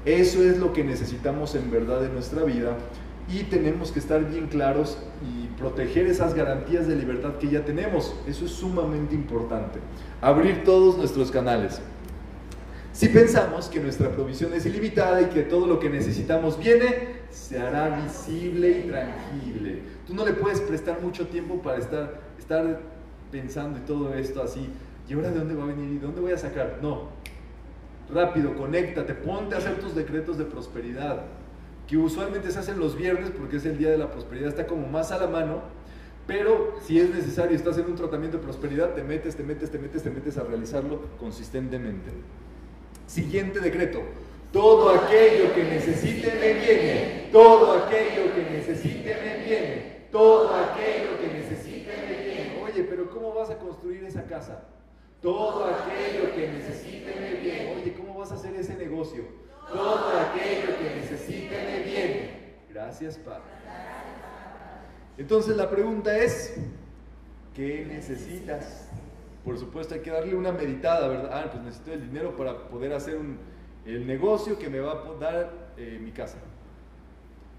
Eso es lo que necesitamos en verdad en nuestra vida y tenemos que estar bien claros y proteger esas garantías de libertad que ya tenemos. Eso es sumamente importante. Abrir todos nuestros canales. Si pensamos que nuestra provisión es ilimitada y que todo lo que necesitamos viene, se hará visible y tranquilo. Tú no le puedes prestar mucho tiempo para estar, estar pensando y todo esto así. ¿Y ahora de dónde va a venir y de dónde voy a sacar? No. Rápido, conéctate, ponte a hacer tus decretos de prosperidad, que usualmente se hacen los viernes porque es el día de la prosperidad, está como más a la mano, Pero si es necesario, estás en un tratamiento de prosperidad, te metes, te metes, te metes, te metes a realizarlo consistentemente. Siguiente decreto. Todo aquello que necesite me viene. Todo aquello que necesite me viene. Todo aquello que necesite me viene. Oye, pero ¿cómo vas a construir esa casa? Todo aquello que necesite me viene. Oye, ¿cómo vas a hacer ese negocio? Todo aquello que necesite me viene. Gracias, Padre. Entonces la pregunta es, ¿qué necesitas? Por supuesto hay que darle una meditada, ¿verdad? Ah, pues necesito el dinero para poder hacer un, el negocio que me va a dar eh, mi casa.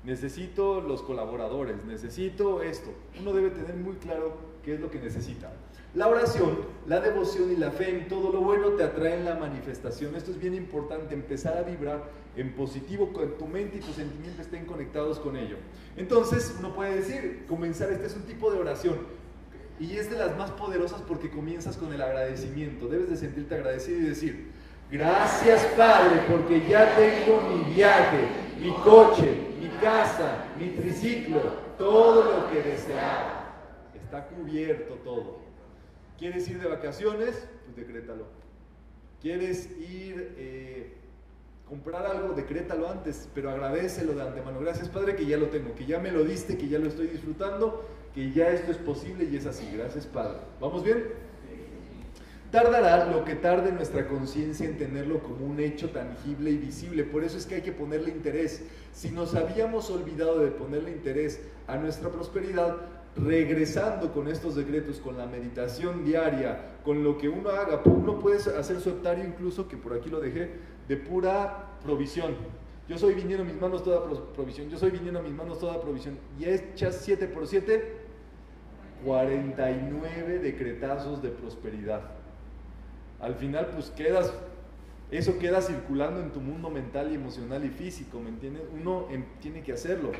Necesito los colaboradores, necesito esto. Uno debe tener muy claro qué es lo que necesita. La oración, la devoción y la fe en todo lo bueno te atraen la manifestación. Esto es bien importante, empezar a vibrar en positivo, que tu mente y tus sentimientos estén conectados con ello. Entonces, uno puede decir, comenzar, este es un tipo de oración. Y es de las más poderosas porque comienzas con el agradecimiento. Debes de sentirte agradecido y decir, gracias Padre, porque ya tengo mi viaje, mi coche, casa, mi triciclo, todo lo que deseaba. Está cubierto todo. ¿Quieres ir de vacaciones? Pues decrétalo. ¿Quieres ir eh, comprar algo? Decrétalo antes, pero agradecelo de antemano. Gracias Padre que ya lo tengo, que ya me lo diste, que ya lo estoy disfrutando, que ya esto es posible y es así. Gracias Padre. ¿Vamos bien? Tardará lo que tarde nuestra conciencia en tenerlo como un hecho tangible y visible. Por eso es que hay que ponerle interés. Si nos habíamos olvidado de ponerle interés a nuestra prosperidad, regresando con estos decretos, con la meditación diaria, con lo que uno haga, uno puede hacer su hectario incluso, que por aquí lo dejé, de pura provisión. Yo soy viniendo a mis manos toda provisión, yo soy viniendo a mis manos toda provisión. Y echas 7 por 7, 49 decretazos de prosperidad. Al final pues quedas, eso queda circulando en tu mundo mental y emocional y físico, ¿me entiendes? Uno tiene que hacerlo.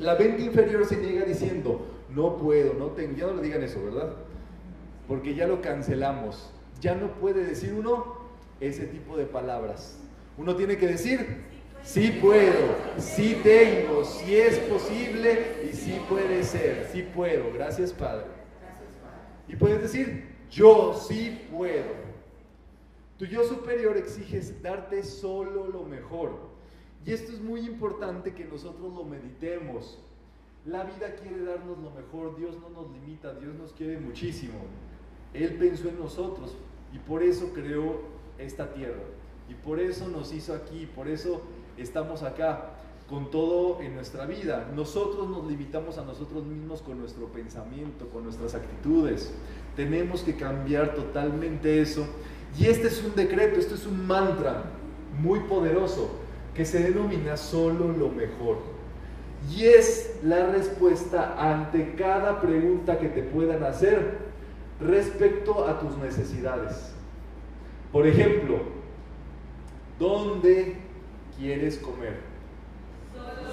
La mente inferior se niega diciendo, no puedo, no tengo, ya no le digan eso, ¿verdad? Porque ya lo cancelamos. Ya no puede decir uno ese tipo de palabras. Uno tiene que decir, sí puedo, sí tengo, sí es posible y sí puede ser, sí puedo. Gracias Padre. Y puedes decir, yo sí puedo. Tu yo superior exige darte solo lo mejor. Y esto es muy importante que nosotros lo meditemos. La vida quiere darnos lo mejor, Dios no nos limita, Dios nos quiere muchísimo. Él pensó en nosotros y por eso creó esta tierra. Y por eso nos hizo aquí, por eso estamos acá con todo en nuestra vida. Nosotros nos limitamos a nosotros mismos con nuestro pensamiento, con nuestras actitudes. Tenemos que cambiar totalmente eso. Y este es un decreto, este es un mantra muy poderoso que se denomina solo lo mejor. Y es la respuesta ante cada pregunta que te puedan hacer respecto a tus necesidades. Por ejemplo, ¿dónde quieres comer?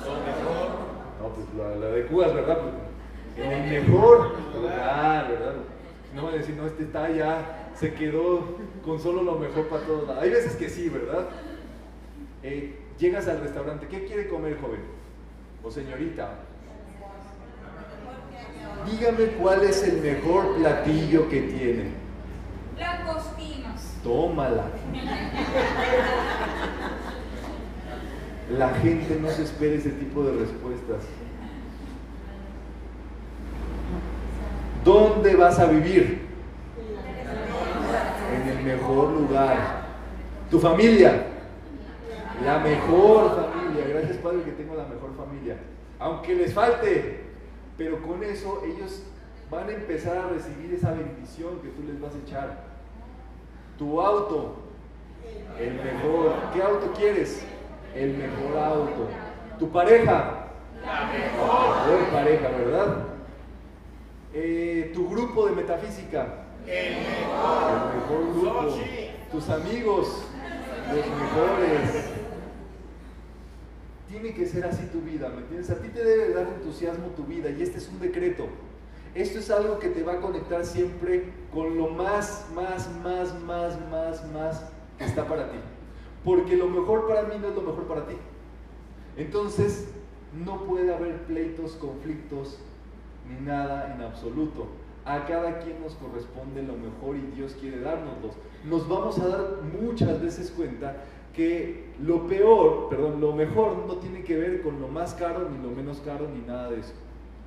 Solo mejor. No, pues la, de Cuba, ¿verdad? En el mejor ¿verdad? No voy a decir, no, este está ya, se quedó con solo lo mejor para todos. Hay veces que sí, ¿verdad? Eh, Llegas al restaurante, ¿qué quiere comer, joven? O señorita. Dígame cuál es el mejor platillo que tiene. Langostinos. Tómala. La gente no se espera ese tipo de respuestas. ¿Dónde vas a vivir? En el mejor lugar. ¿Tu familia? La mejor familia. Gracias Padre que tengo la mejor familia. Aunque les falte, pero con eso ellos van a empezar a recibir esa bendición que tú les vas a echar. Tu auto, el mejor. ¿Qué auto quieres? El mejor auto. Tu pareja, la mejor, pareja, ¿verdad? Eh, tu grupo de metafísica, el mejor, el mejor grupo. Tus amigos, los mejores. Tiene que ser así tu vida, ¿me entiendes? A ti te debe dar entusiasmo tu vida y este es un decreto. Esto es algo que te va a conectar siempre con lo más, más, más, más, más, más que está para ti. Porque lo mejor para mí no es lo mejor para ti. Entonces, no puede haber pleitos, conflictos nada en absoluto. A cada quien nos corresponde lo mejor y Dios quiere dárnoslo. Nos vamos a dar muchas veces cuenta que lo peor, perdón, lo mejor no tiene que ver con lo más caro, ni lo menos caro, ni nada de eso.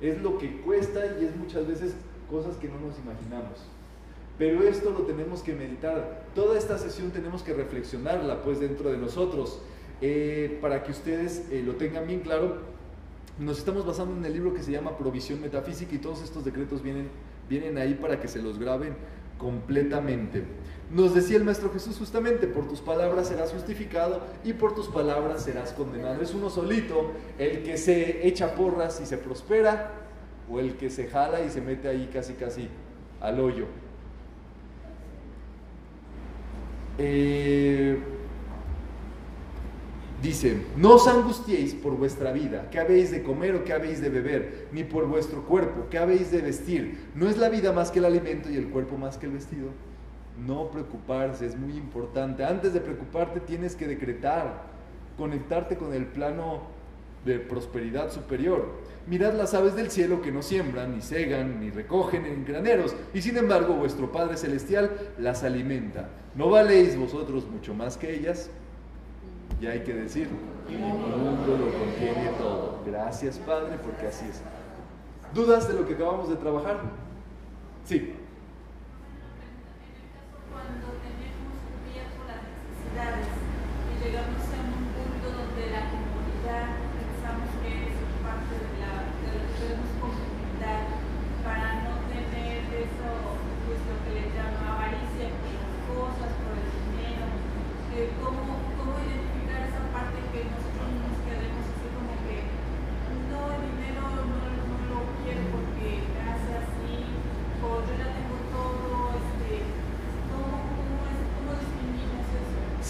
Es lo que cuesta y es muchas veces cosas que no nos imaginamos. Pero esto lo tenemos que meditar. Toda esta sesión tenemos que reflexionarla pues dentro de nosotros. Eh, para que ustedes eh, lo tengan bien claro, nos estamos basando en el libro que se llama Provisión Metafísica y todos estos decretos vienen, vienen ahí para que se los graben completamente. Nos decía el Maestro Jesús justamente, por tus palabras serás justificado y por tus palabras serás condenado. Es uno solito el que se echa porras y se prospera o el que se jala y se mete ahí casi casi al hoyo. Eh, dice, no os angustiéis por vuestra vida, qué habéis de comer o qué habéis de beber, ni por vuestro cuerpo, qué habéis de vestir. ¿No es la vida más que el alimento y el cuerpo más que el vestido? No preocuparse, es muy importante. Antes de preocuparte tienes que decretar, conectarte con el plano de prosperidad superior. Mirad las aves del cielo que no siembran, ni segan, ni recogen en graneros, y sin embargo vuestro Padre Celestial las alimenta. ¿No valéis vosotros mucho más que ellas? Ya hay que decir, el mundo lo contiene todo. Gracias Padre, porque así es. ¿Dudas de lo que acabamos de trabajar? Sí. Cuando tenemos las necesidades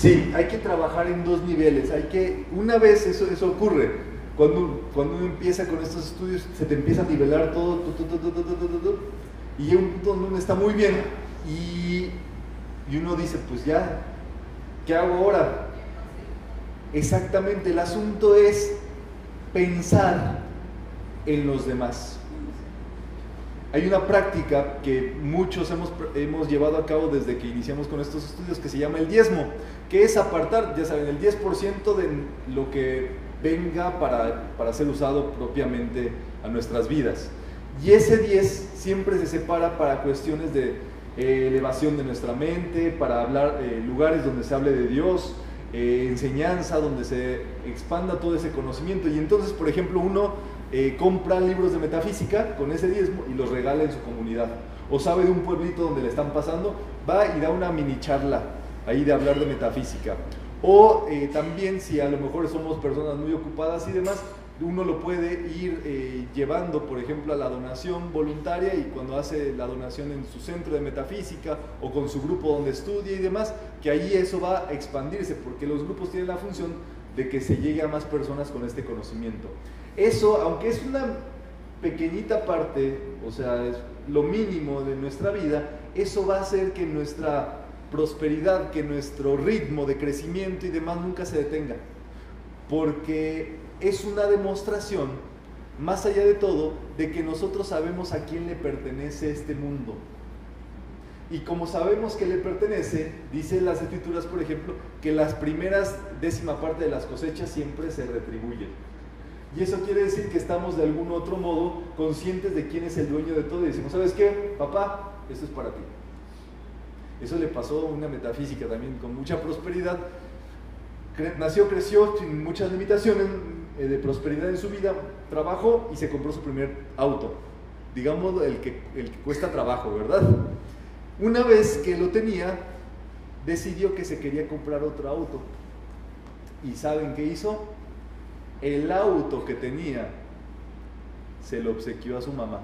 Sí, hay que trabajar en dos niveles. Hay que, una vez eso, eso ocurre, cuando, cuando uno empieza con estos estudios, se te empieza a nivelar todo, tu, tu, tu, y llega un punto donde uno está muy bien y, y uno dice, pues ya, ¿qué hago ahora? Exactamente, el asunto es pensar en los demás. Hay una práctica que muchos hemos, hemos llevado a cabo desde que iniciamos con estos estudios que se llama el diezmo, que es apartar, ya saben, el 10% de lo que venga para, para ser usado propiamente a nuestras vidas. Y ese 10 siempre se separa para cuestiones de eh, elevación de nuestra mente, para hablar eh, lugares donde se hable de Dios, eh, enseñanza, donde se expanda todo ese conocimiento. Y entonces, por ejemplo, uno eh, compra libros de metafísica con ese diezmo y los regala en su comunidad. O sabe de un pueblito donde le están pasando, va y da una mini charla ahí de hablar de metafísica. O eh, también si a lo mejor somos personas muy ocupadas y demás, uno lo puede ir eh, llevando, por ejemplo, a la donación voluntaria y cuando hace la donación en su centro de metafísica o con su grupo donde estudia y demás, que ahí eso va a expandirse, porque los grupos tienen la función de que se llegue a más personas con este conocimiento. Eso, aunque es una pequeñita parte, o sea, es lo mínimo de nuestra vida, eso va a hacer que nuestra prosperidad, que nuestro ritmo de crecimiento y demás nunca se detenga. Porque es una demostración, más allá de todo, de que nosotros sabemos a quién le pertenece este mundo. Y como sabemos que le pertenece, dice las escrituras, por ejemplo, que las primeras décima parte de las cosechas siempre se retribuyen. Y eso quiere decir que estamos de algún otro modo conscientes de quién es el dueño de todo y decimos, ¿sabes qué? Papá, esto es para ti. Eso le pasó a una metafísica también con mucha prosperidad. Cre- nació, creció sin muchas limitaciones eh, de prosperidad en su vida, trabajó y se compró su primer auto. Digamos el que, el que cuesta trabajo, ¿verdad? Una vez que lo tenía, decidió que se quería comprar otro auto. ¿Y saben qué hizo? El auto que tenía se lo obsequió a su mamá.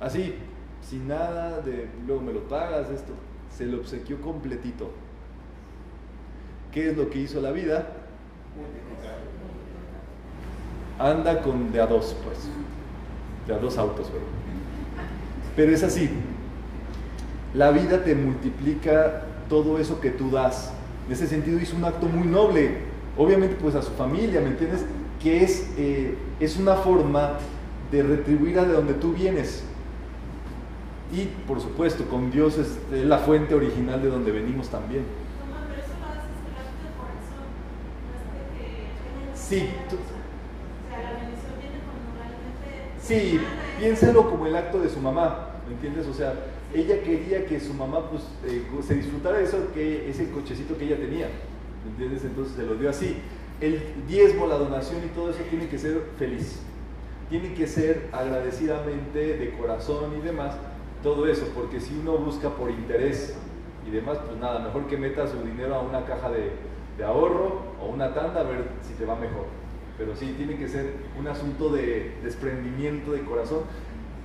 Así, sin nada de, luego me lo pagas, esto. Se lo obsequió completito. ¿Qué es lo que hizo la vida? Anda con de a dos, pues. De a dos autos, pero. Pero es así. La vida te multiplica todo eso que tú das. En ese sentido hizo un acto muy noble. Obviamente, pues a su familia, ¿me entiendes? Que es, eh, es una forma de retribuir a de donde tú vienes. Y por supuesto, con Dios es la fuente original de donde venimos también. Sí, sí, piénsalo como el acto de su mamá, ¿me entiendes? O sea, ella quería que su mamá pues, eh, se disfrutara de eso, que ese cochecito que ella tenía, ¿me entiendes? Entonces se lo dio así. El diezmo, la donación y todo eso tiene que ser feliz, tiene que ser agradecidamente, de corazón y demás, todo eso, porque si uno busca por interés y demás, pues nada, mejor que meta su dinero a una caja de, de ahorro o una tanda a ver si te va mejor. Pero sí, tiene que ser un asunto de desprendimiento de corazón,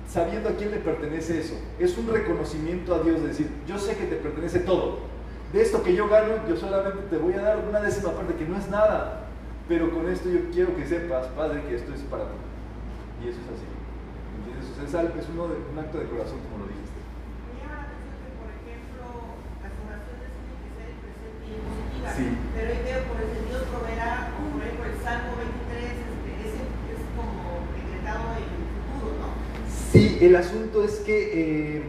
sabiendo a quién le pertenece eso. Es un reconocimiento a Dios de decir, yo sé que te pertenece todo. De esto que yo gano, yo solamente te voy a dar una décima parte que no es nada. Pero con esto yo quiero que sepas, Padre, que esto es para ti. Y eso es así. ¿Entiendes? O sea, es, uno de, un acto de corazón, como lo dijiste. Sí. Pero ahí veo por el Dios proveerá, por ejemplo el Salmo 23, este, ese es como decretado en el futuro, ¿no? Sí, el asunto es que eh,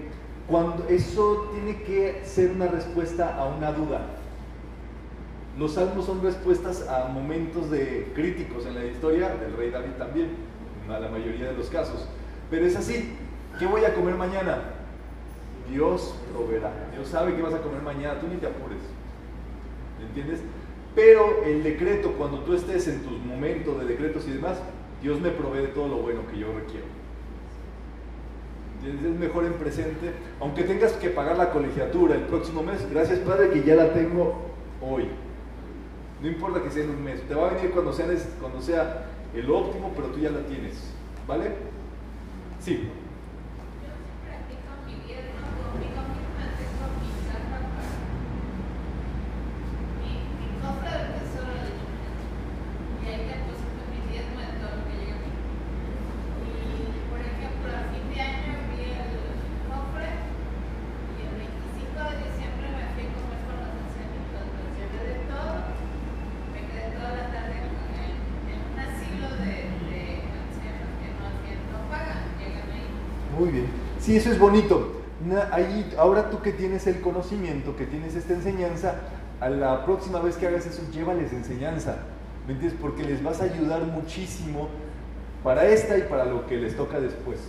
cuando eso tiene que ser una respuesta a una duda. Los salmos son respuestas a momentos de críticos en la historia del rey David también, en la mayoría de los casos. Pero es así, ¿qué voy a comer mañana? Dios proveerá. Dios sabe que vas a comer mañana, tú ni te apures. ¿entiendes? Pero el decreto, cuando tú estés en tus momentos de decretos y demás, Dios me provee todo lo bueno que yo requiero. Es mejor en presente, aunque tengas que pagar la colegiatura el próximo mes, gracias Padre que ya la tengo hoy. No importa que sea en un mes, te va a venir cuando sea, cuando sea el óptimo, pero tú ya la tienes. ¿Vale? Sí. Sí, eso es bonito. Ahí, ahora tú que tienes el conocimiento, que tienes esta enseñanza, a la próxima vez que hagas eso, llévales enseñanza. ¿Me entiendes? Porque les vas a ayudar muchísimo para esta y para lo que les toca después.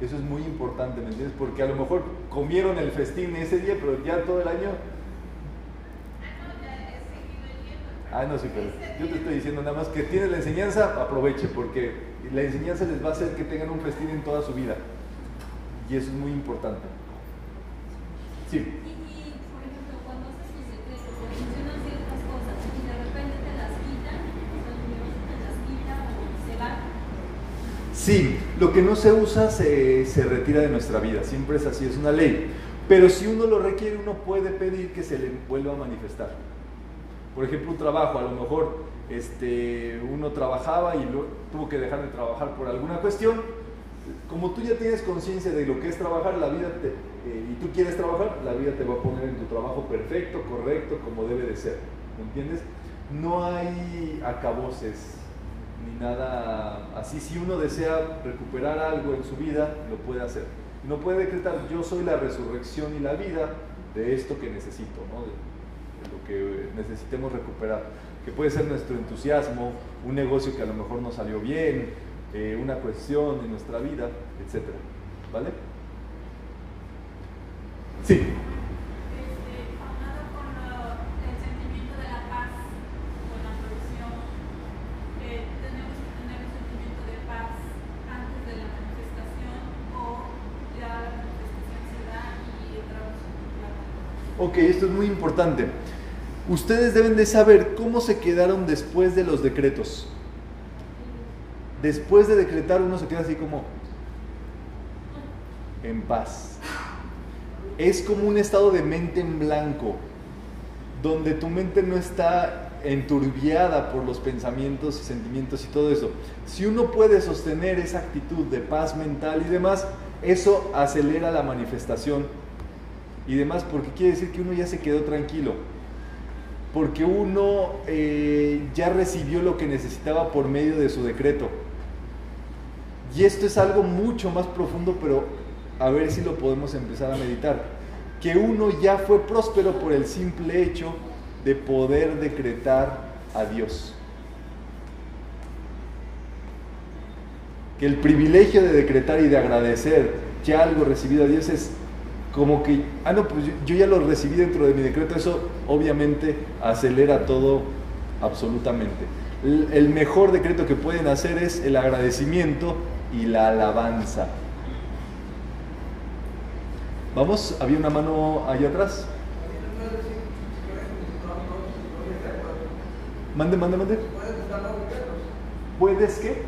Eso es muy importante, ¿me entiendes? Porque a lo mejor comieron el festín ese día, pero ya todo el año... Ah, no, sí, pero yo te estoy diciendo nada más que tienes la enseñanza, aproveche, porque la enseñanza les va a hacer que tengan un festín en toda su vida. Y eso es muy importante. Sí. Sí, lo que no se usa se, se retira de nuestra vida, siempre es así, es una ley. Pero si uno lo requiere, uno puede pedir que se le vuelva a manifestar. Por ejemplo, un trabajo, a lo mejor este, uno trabajaba y lo, tuvo que dejar de trabajar por alguna cuestión, como tú ya tienes conciencia de lo que es trabajar, la vida eh, y tú quieres trabajar, la vida te va a poner en tu trabajo perfecto, correcto, como debe de ser. ¿Me entiendes? No hay acaboses ni nada así. Si uno desea recuperar algo en su vida, lo puede hacer. No puede decretar, yo soy la resurrección y la vida de esto que necesito, ¿no? de lo que necesitemos recuperar. Que puede ser nuestro entusiasmo, un negocio que a lo mejor no salió bien, eh, una cuestión en nuestra vida, etc. ¿Vale? Sí. Ok, esto es muy importante. Ustedes deben de saber cómo se quedaron después de los decretos después de decretar uno se queda así como en paz. Es como un estado de mente en blanco, donde tu mente no está enturbiada por los pensamientos y sentimientos y todo eso. Si uno puede sostener esa actitud de paz mental y demás, eso acelera la manifestación y demás, porque quiere decir que uno ya se quedó tranquilo, porque uno eh, ya recibió lo que necesitaba por medio de su decreto Y esto es algo mucho más profundo, pero a ver si lo podemos empezar a meditar. Que uno ya fue próspero por el simple hecho de poder decretar a Dios. Que el privilegio de decretar y de agradecer ya algo recibido a Dios es como que, ah, no, pues yo, ya lo recibí dentro de mi decreto, eso obviamente acelera todo absolutamente. El mejor decreto que pueden hacer es el agradecimiento y la alabanza. Vamos, había una mano allá atrás. Mande, mande, mande. ¿Puedes qué?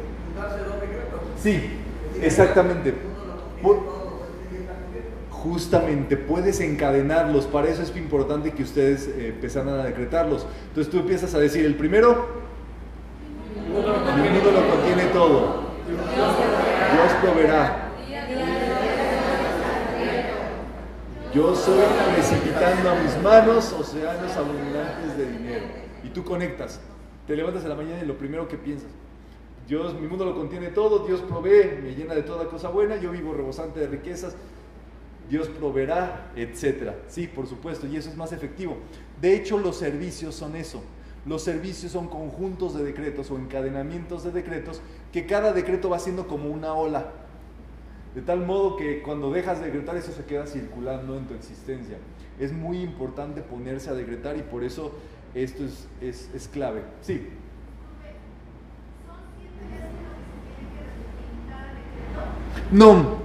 Sí, exactamente. Justamente, puedes encadenarlos. Para eso es importante que ustedes eh, empezaran a decretarlos. Entonces tú empiezas a decir, el primero, mi mundo lo contiene todo. Dios proveerá. Yo soy precipitando a mis manos océanos abundantes de dinero. Y tú conectas. Te levantas en la mañana y lo primero que piensas. Dios, mi mundo lo contiene todo, Dios provee, me llena de toda cosa buena, yo vivo rebosante de riquezas, Dios proveerá, etcétera. Sí, por supuesto, y eso es más efectivo. De hecho, los servicios son eso. Los servicios son conjuntos de decretos o encadenamientos de decretos que cada decreto va siendo como una ola. De tal modo que cuando dejas de decretar eso se queda circulando en tu existencia. Es muy importante ponerse a decretar y por eso esto es, es, es clave. Sí. No.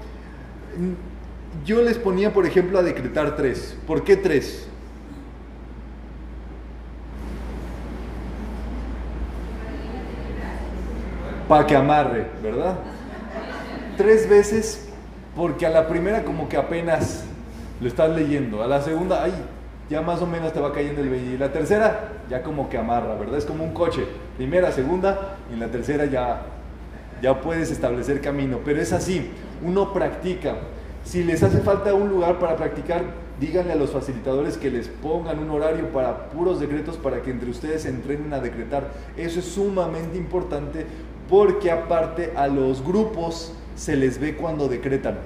Yo les ponía, por ejemplo, a decretar tres. ¿Por qué tres? Para que amarre, ¿verdad? Tres veces porque a la primera como que apenas lo estás leyendo. A la segunda, ay, ya más o menos te va cayendo el 20. Y la tercera, ya como que amarra, ¿verdad? Es como un coche. Primera, segunda, y en la tercera ya, ya puedes establecer camino. Pero es así, uno practica. Si les hace falta un lugar para practicar, díganle a los facilitadores que les pongan un horario para puros decretos para que entre ustedes se entrenen a decretar. Eso es sumamente importante porque aparte a los grupos se les ve cuando decretan.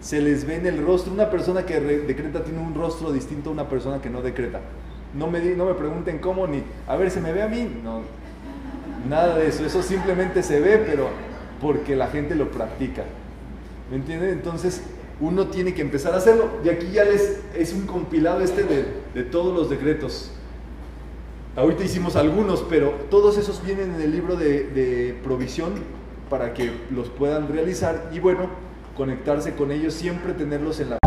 Se les ve en el rostro. Una persona que re- decreta tiene un rostro distinto a una persona que no decreta. No me, no me pregunten cómo ni, a ver, ¿se me ve a mí? No, nada de eso. Eso simplemente se ve, pero porque la gente lo practica. ¿Me entienden? Entonces uno tiene que empezar a hacerlo. Y aquí ya les es un compilado este de, de todos los decretos. Ahorita hicimos algunos, pero todos esos vienen en el libro de, de provisión para que los puedan realizar y bueno, conectarse con ellos, siempre tenerlos en la